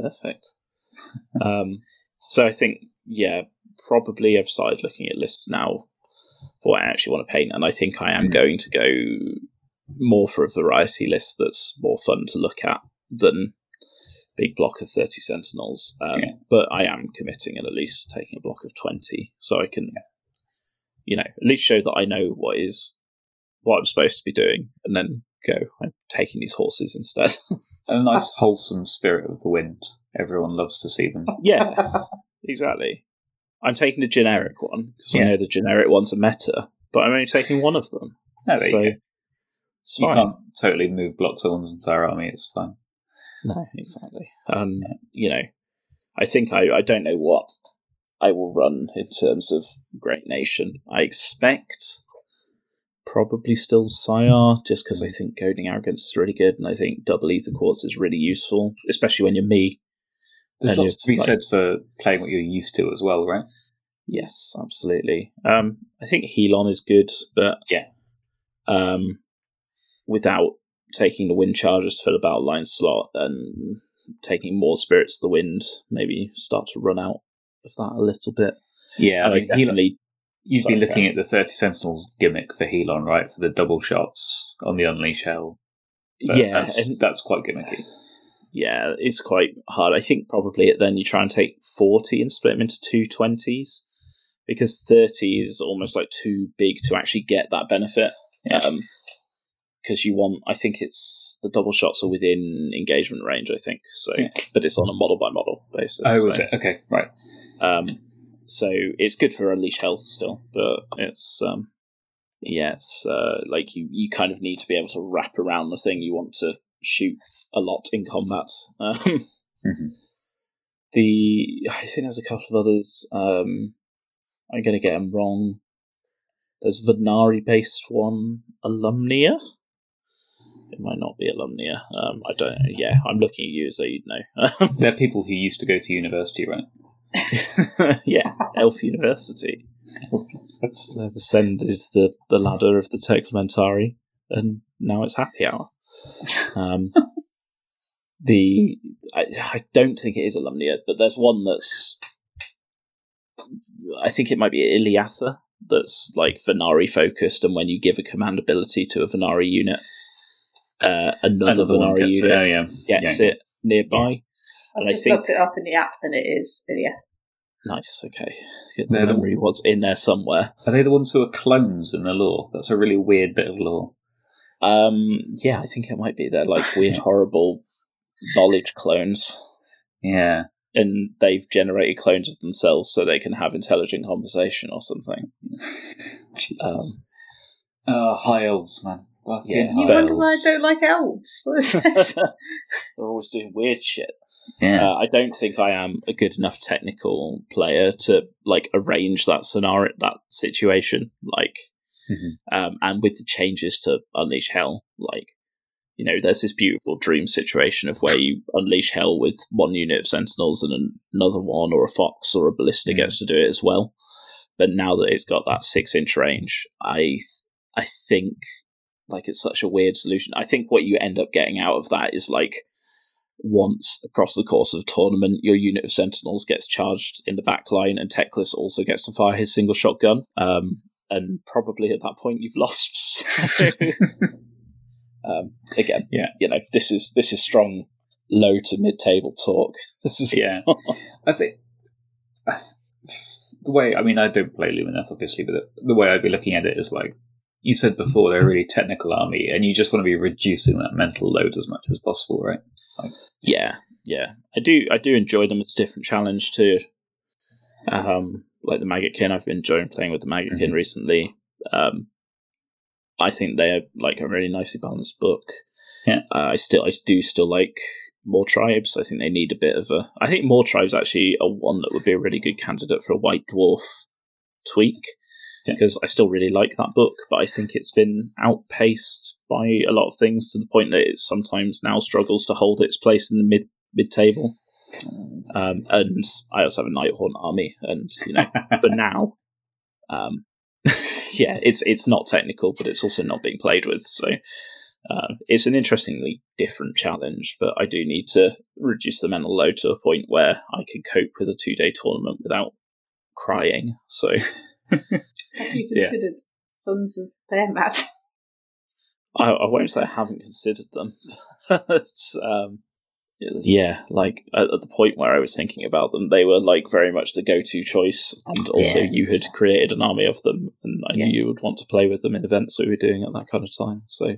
Perfect. um, so I think, yeah, probably I've started looking at lists now for what I actually want to paint, and I think I am Mm. going to go more for a variety list that's more fun to look at than big block of 30 sentinels. Um, Yeah. But I am committing and at least taking a block of 20 so I can, you know, at least show that I know what is what I'm supposed to be doing and then go, I'm taking these horses instead. And a nice wholesome spirit of the wind. Everyone loves to see them. Yeah, exactly. I'm taking the generic one because I know the generic one's are meta, but I'm only taking one of them. No, there so you go. it's You can't totally move blocks on an entire army. It's fine. No, exactly. Um, you know, I think I, I don't know what I will run in terms of Great Nation. I expect probably still Syar, just because I think Goading Arrogance is really good, and I think Double Aetherquartz is really useful, especially when you're me. There's lots to be like- said for playing what you're used to as well, right? Yes, absolutely. Um, I think Helon is good, but Yeah. um, without taking the wind charges for the battle line slot and taking more spirits of the wind, maybe start to run out of that a little bit. Yeah, I I mean, Helon, definitely, you'd be looking at the 30 Sentinels gimmick for Helon, right? For the double shots on the Unleash Hell. But yeah, that's, and that's quite gimmicky. yeah, it's quite hard. I think probably then you try and take forty and split them into two twenties because thirty is almost like too big to actually get that benefit. Yeah. Um, because you want, I think it's the double shots are within engagement range. I think so, Yeah. but it's on a model by model basis. oh, was so, it? Okay, right. Um, so it's good for unleash hell still, but it's um, yeah, it's uh, like you you kind of need to be able to wrap around the thing you want to shoot a lot in combat. Um, Mhm. the I think there's a couple of others. Um, I'm going to get them wrong. There's Vanari based one, Alumnia. It might not be Alumnia. Um, I don't. Yeah, I'm looking at you as though you'd know. They're people who used to go to university, right? yeah, Elf University. That's They've ascended the, the ladder of the Teclamentari, and now it's happy hour. Um, the I, I don't think it is Alumnia, but there's one that's I think it might be Iliatha that's like Vanari focused, and when you give a command ability to a Vanari unit, uh, another Another Vanari gets it. unit Oh, yeah. gets yeah. it nearby. I've And I just think looked it up in the app and it is, yeah. Nice. Okay. Yeah, The They're the- memory was in there somewhere. Are they the ones who are clones in the lore? That's a really weird bit of lore. Um. Yeah, I think it might be. They're like weird, horrible knowledge clones, Yeah. and they've generated clones of themselves so they can have intelligent conversation or something. Jesus. Um, oh, high elves, man. Fucking Yeah, You high wonder why I don't like elves. What is this? They're always doing weird shit. Yeah. Uh, I don't think I am a good enough technical player to like arrange that scenario, that situation. Like, Mhm. um, and with the changes to Unleash Hell, like, you know, there's this beautiful dream situation of where you unleash Hell with one unit of Sentinels and another one, or a Fox or a Ballista Mhm. gets to do it as well. But now that it's got that six inch range, I I think like it's such a weird solution. I think what you end up getting out of that is like once across the course of a tournament, your unit of sentinels gets charged in the back line, and Teclis also gets to fire his single shotgun. Um, and probably at that point you've lost. So, um, again, Yeah. you know this is this is strong low to mid table talk. This is yeah. I think I th- the way I mean I don't play Lumineth obviously, but the, the way I'd be looking at it is like you said before, they're a really technical army, and you just want to be reducing that mental load as much as possible, right? Yeah, yeah. I do I do enjoy them. It's a different challenge too. Um, like the Maggotkin, I've been enjoying playing with the Maggotkin Mhm. recently. Um, I think they're like a really nicely balanced book. Yeah. Uh, I still I do still like Mawtribes. I think they need a bit of a. I think Mawtribes actually are one that would be a really good candidate for a White Dwarf tweak Yeah. because I still really like that book, but I think it's been outpaced by a lot of things to the point that it sometimes now struggles to hold its place in the mid mid table. Um, and I also have a Nighthaunt army, and you know, for now, um, yeah, it's it's not technical, but it's also not being played with. So uh, it's an interestingly different challenge. But I do need to reduce the mental load to a point where I can cope with a two day tournament without crying. So Have you Yeah. considered Sons of Behemat? I, I won't say I haven't considered them. it's, um, yeah, like at, at the point where I was thinking about them, they were like very much the go-to choice, and also Yeah. you had created an army of them, and I Yeah. knew you would want to play with them in events we were doing at that kind of time. So,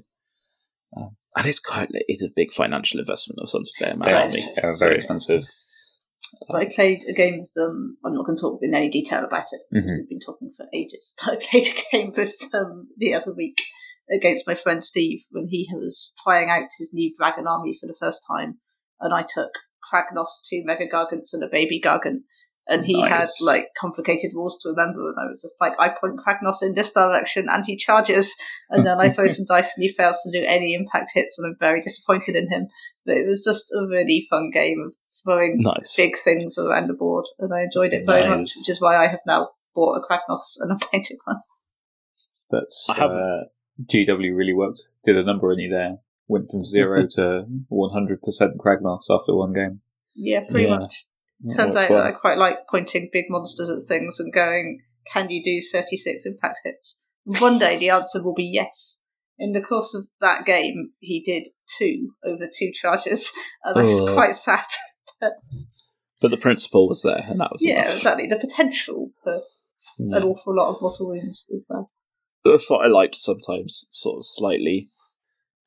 um, and it's quite it's a big financial investment of Sons of Behemat They army. they So, very expensive. But I played a game with them. I'm not going to talk in any detail about it because Mhm. we've been talking for ages. But I played a game with them the other week against my friend Steve when he was trying out his new dragon army for the first time, and I took Kragnos, two Mega Gargants, and a Baby Gargant. And he had like complicated rules to remember, and I was just like, I point Kragnos in this direction, and he charges, and then I throw some dice, and he fails to do any impact hits, and I'm very disappointed in him. But it was just a really fun game of throwing nice. big things around the board, and I enjoyed it very much, which is why I have now bought a Kragnos and a painted one. That's I haven't- uh, GW really worked. Did a number on you there. Went from zero to one hundred percent Kragnos after one game. Yeah, pretty Yeah. much. Yeah, Turns out well. I quite like pointing big monsters at things and going, "Can you do thirty-six impact hits?" One day the answer will be yes. In the course of that game, he did two over two charges, and I was Oh. quite sad. But the principle was there, and that was yeah, enough. exactly. The potential for Yeah. an awful lot of mortal wounds is there. that's what I like to sometimes sort of slightly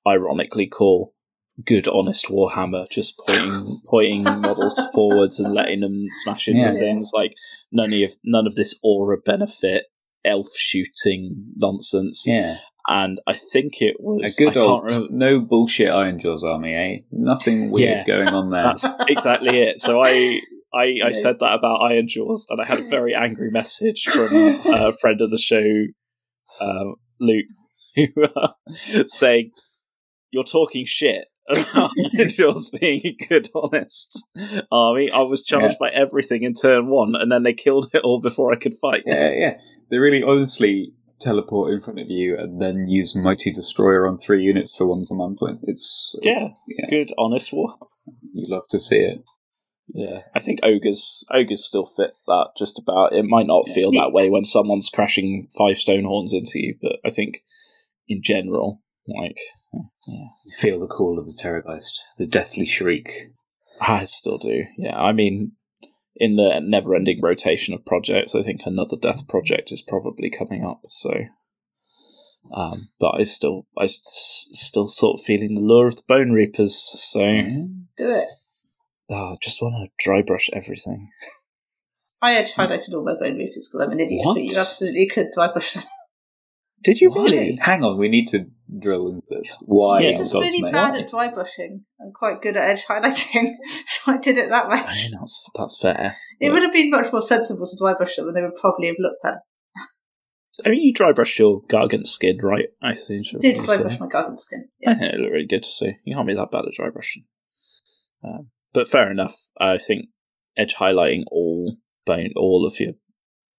ironically call good honest Warhammer, just pointing pointing models forwards and letting them smash into Yeah. things like none of none of this aura benefit elf shooting nonsense. Yeah, And I think it was a good I old remember no bullshit Ironjawz army, eh? Nothing weird Yeah. going on there. That's exactly it. So I, I, Yeah. I said that about Ironjawz, and I had a very angry message from a friend of the show, um, Luke, who uh, saying, "You're talking shit." about Ironjawz being a good, honest army. I was charged by everything in turn one, and then they killed it all before I could fight. yeah, yeah. They really honestly teleport in front of you and then use Mighty Destroyer on three units for one command point. It's Yeah, yeah. good, honest war. You love to see it. Yeah, I think ogres ogres still fit that just about. It might not feel that way when someone's crashing five Stonehorns into you, but I think in general, like You feel the call of the Terrorgheist, the deathly shriek. I still do. Yeah, I mean, in the never-ending rotation of projects, I think another Death project is probably coming up. So, um, but I still, I s- still sort of feeling the lure of the Bonereapers. So, Do it. oh, I just want to dry brush everything. I had highlighted all my Bonereapers because I'm an idiot, What? but you absolutely could dry brush them. Did you Why? really? Hang on, we need to drill into this. Why? Yeah, I'm just really name? bad at dry brushing and quite good at edge highlighting, so I did it that way. I mean, that's that's fair. It would have been much more sensible to dry brush them, and they would probably have looked better. I mean, you dry brushed your gargant skin, right? I think. I did you dry brush my gargant skin. I think it looked really good to see. You can't be that bad at dry brushing. Um, but fair enough. I think edge highlighting all bone, all of your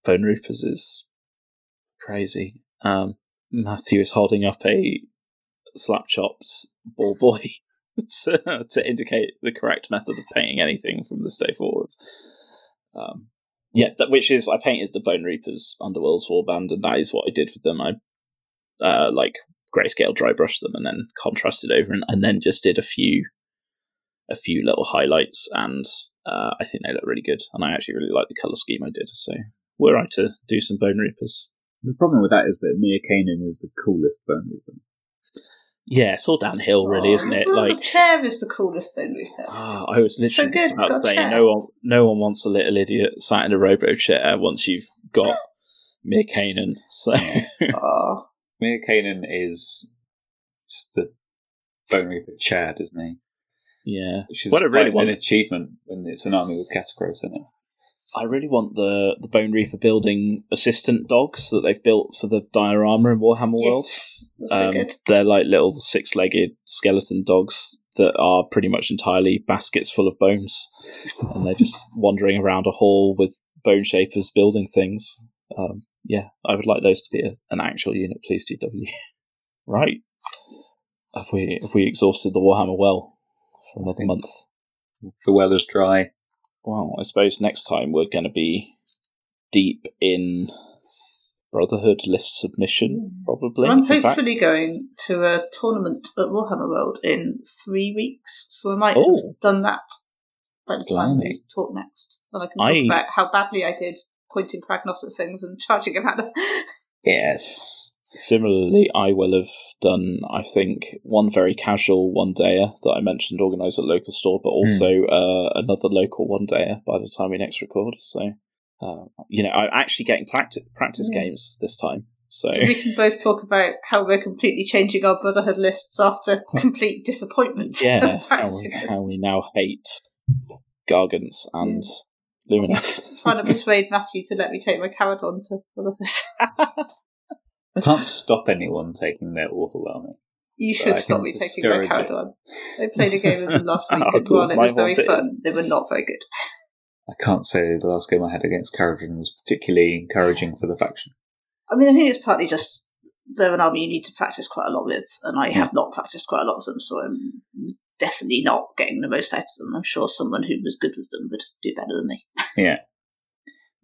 bone roofers is crazy. Um, Matthew is holding up a slap chopped ball boy to, to indicate the correct method of painting anything from this day forward. Um, yeah, that which is I painted the Bonereapers Underworld's warband, and that is what I did with them. I uh, like grayscale dry brushed them and then contrasted over and, and then just did a few a few little highlights and uh, I think they look really good and I actually really like the colour scheme I did so were I to do some Bonereapers The problem with that is that Mir Kainan is the coolest Bonereaper. yeah it's all downhill really isn't it Oh, like the chair is the coolest Bonereaper. ah, I was So literally good, just about to say no one no one wants a little idiot sat in a robo chair once you've got Mir Kainan so Oh, Mir Kainan is just the Bonereaper Chad, isn't he? yeah Which is what I really quite an achievement when it's an army with Katakros in it. I really want the the Bonereaper building assistant dogs that they've built for the diorama in Warhammer World. yes. So Um, good. they're like little six legged skeleton dogs that are pretty much entirely baskets full of bones, and they're just wandering around a hall with Boneshapers building things. Um, yeah, I would like those to be a, an actual unit, please, DW. right? Have we have we exhausted the Warhammer well for another month? The well is dry. Well, I suppose next time we're going to be deep in Brotherhood list submission, mm. probably. I'm In fact- hopefully going to a tournament at Warhammer World in three weeks, so I might Oh. have done that by the time we talk next. Then I can talk I- about how badly I did pointing Kragnos at things and charging him at them. Yes. Similarly, I will have done, I think, one very casual one dayer that I mentioned organised at local store, but also uh, another local one dayer by the time we next record. So, uh, you know, I'm actually getting practice, practice Yeah. games this time. So, so we can both talk about how we're completely changing our Brotherhood lists after complete disappointment. yeah, how we, how we now hate Gargants and Lumineth. Trying to persuade Matthew to let me take my Kharadron to Brotherhood. I can't stop anyone taking their army. You should stop me taking my. Kharadron. I played a game of them last week, and while it was very fun, they were not very good. I can't say the last game I had against Kharadron was particularly encouraging for the faction. I mean, I think it's partly just they're an army you need to practice quite a lot with, and I have not practiced quite a lot of them, so I'm definitely not getting the most out of them. I'm sure someone who was good with them would do better than me. Yeah.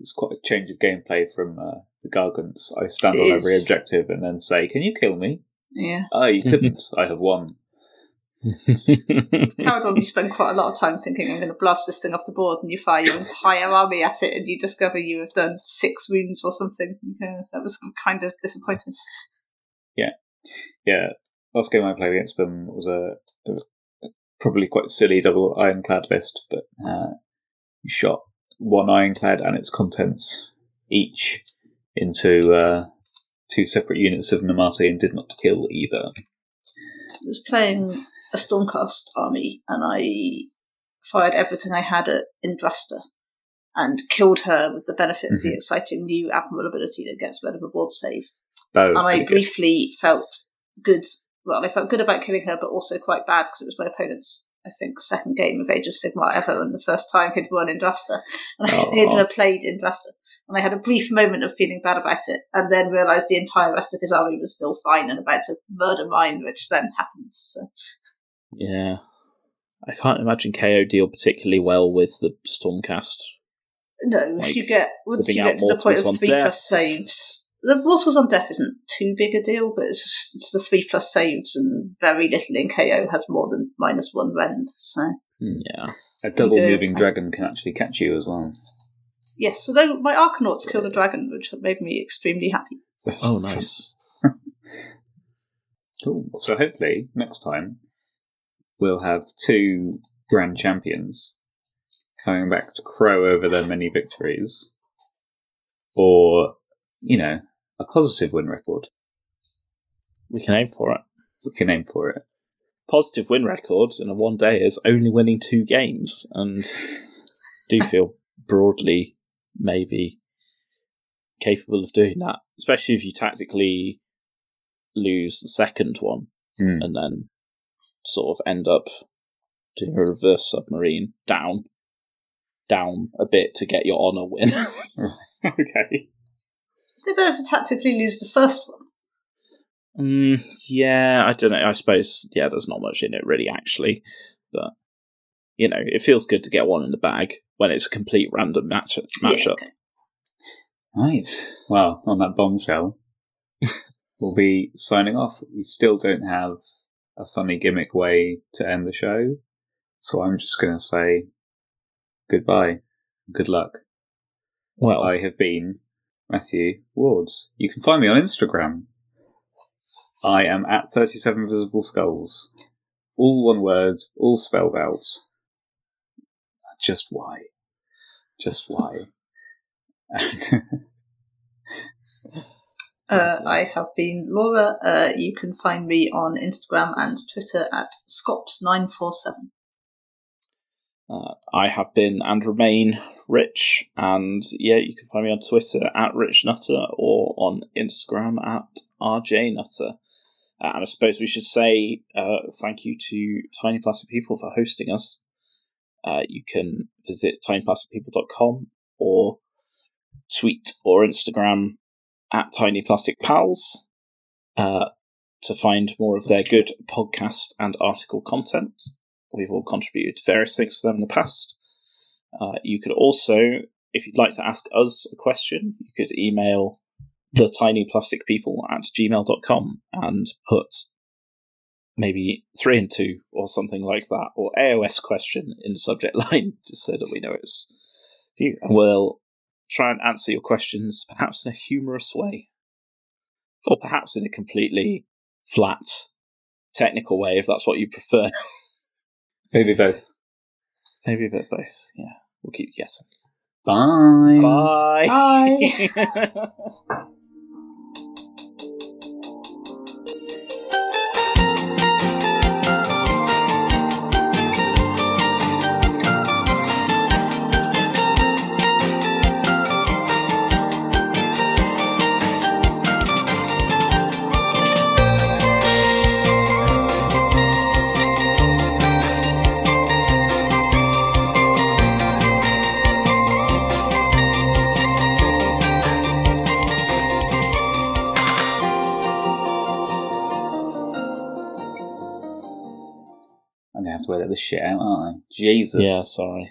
It's quite a change of gameplay from uh, the Gargants. I stand It on is. every objective and then say, Can you kill me? Yeah. Oh, you couldn't. I have won. Kharadron, you spend quite a lot of time thinking, I'm going to blast this thing off the board, and you fire your entire army at it, and you discover you have done six wounds or something. Okay, that was kind of disappointing. Yeah. Yeah. Last game I played against them was a, a probably quite silly double ironclad list, but uh, you shot one ironclad and its contents each into uh, two separate units of Namarti and did not kill either. I was playing a Stormcast army, and I fired everything I had at Indrasta and killed her with the benefit of the Mhm. exciting new Admiral ability that gets rid of a board save. Was and I pretty good. briefly felt good. Well, I felt good about killing her, but also quite bad because it was my opponent's, I think, second game of Age of Sigmar ever, and the first time he'd won in Indrasta. And I Oh. oh. had never played Indrasta. And I had a brief moment of feeling bad about it, and then realised the entire rest of his army was still fine and about to murder mine, which then happened. So. yeah. I can't imagine KO deal particularly well with the Stormcast. No, Like, if you get once you get to the point of three death. plus saves, the mortals on death isn't too big a deal, but it's just, it's the three plus saves and very little in KO has more than minus one rend. So hmm. Yeah. A double Yeah. moving dragon can actually catch you as well. Yes, although my Arkanauts killed a dragon, which made me extremely happy. That's Oh, nice. Cool. So hopefully next time we'll have two grand champions coming back to crow over their many victories, or you know, a positive win record. We can aim for it. We can aim for it. Positive win record in a one day is only winning two games, and do feel broadly maybe capable of doing that, especially if you tactically lose the second one Hmm. and then sort of end up doing a reverse submarine down, down a bit to get your honor win. okay. Isn't it better to tactically lose the first one? Mm, yeah, I don't know. I suppose yeah, there's not much in it really, actually, but you know, it feels good to get one in the bag when it's a complete random match matchup. Yeah, okay. Right. Well, on that bombshell, we'll be signing off. We still don't have a funny gimmick way to end the show, so I'm just going to say goodbye. Good luck. Well, I have been Matthew Wards. You can find me on Instagram. I am at 37 Visible Skulls. All one word, all spelled out. Just why? Just why? Uh, I have been Laura. Uh, you can find me on Instagram and Twitter at Scops947. Uh, I have been and remain Rich, and yeah, you can find me on Twitter at Rich Nutter or on Instagram at RJ Nutter. Uh, and I suppose we should say uh, thank you to Tiny Plastic People for hosting us. Uh, you can visit tinyplasticpeople.com or tweet or Instagram at Tiny Plastic Pals uh, to find more of their good podcast and article content. We've all contributed various things for them in the past. Uh, you could also, if you'd like to ask us a question, you could email the tiny plastic people at gmail.com and put maybe three and two or something like that, or AOS question in the subject line, just so that we know it's you. And we'll try and answer your questions perhaps in a humorous way, or perhaps in a completely flat, technical way, if that's what you prefer. Maybe both. Maybe a bit both. Yeah, we'll keep guessing. Bye. Bye. Bye. have to edit this shit out, aren't I? Jesus. yeah, sorry.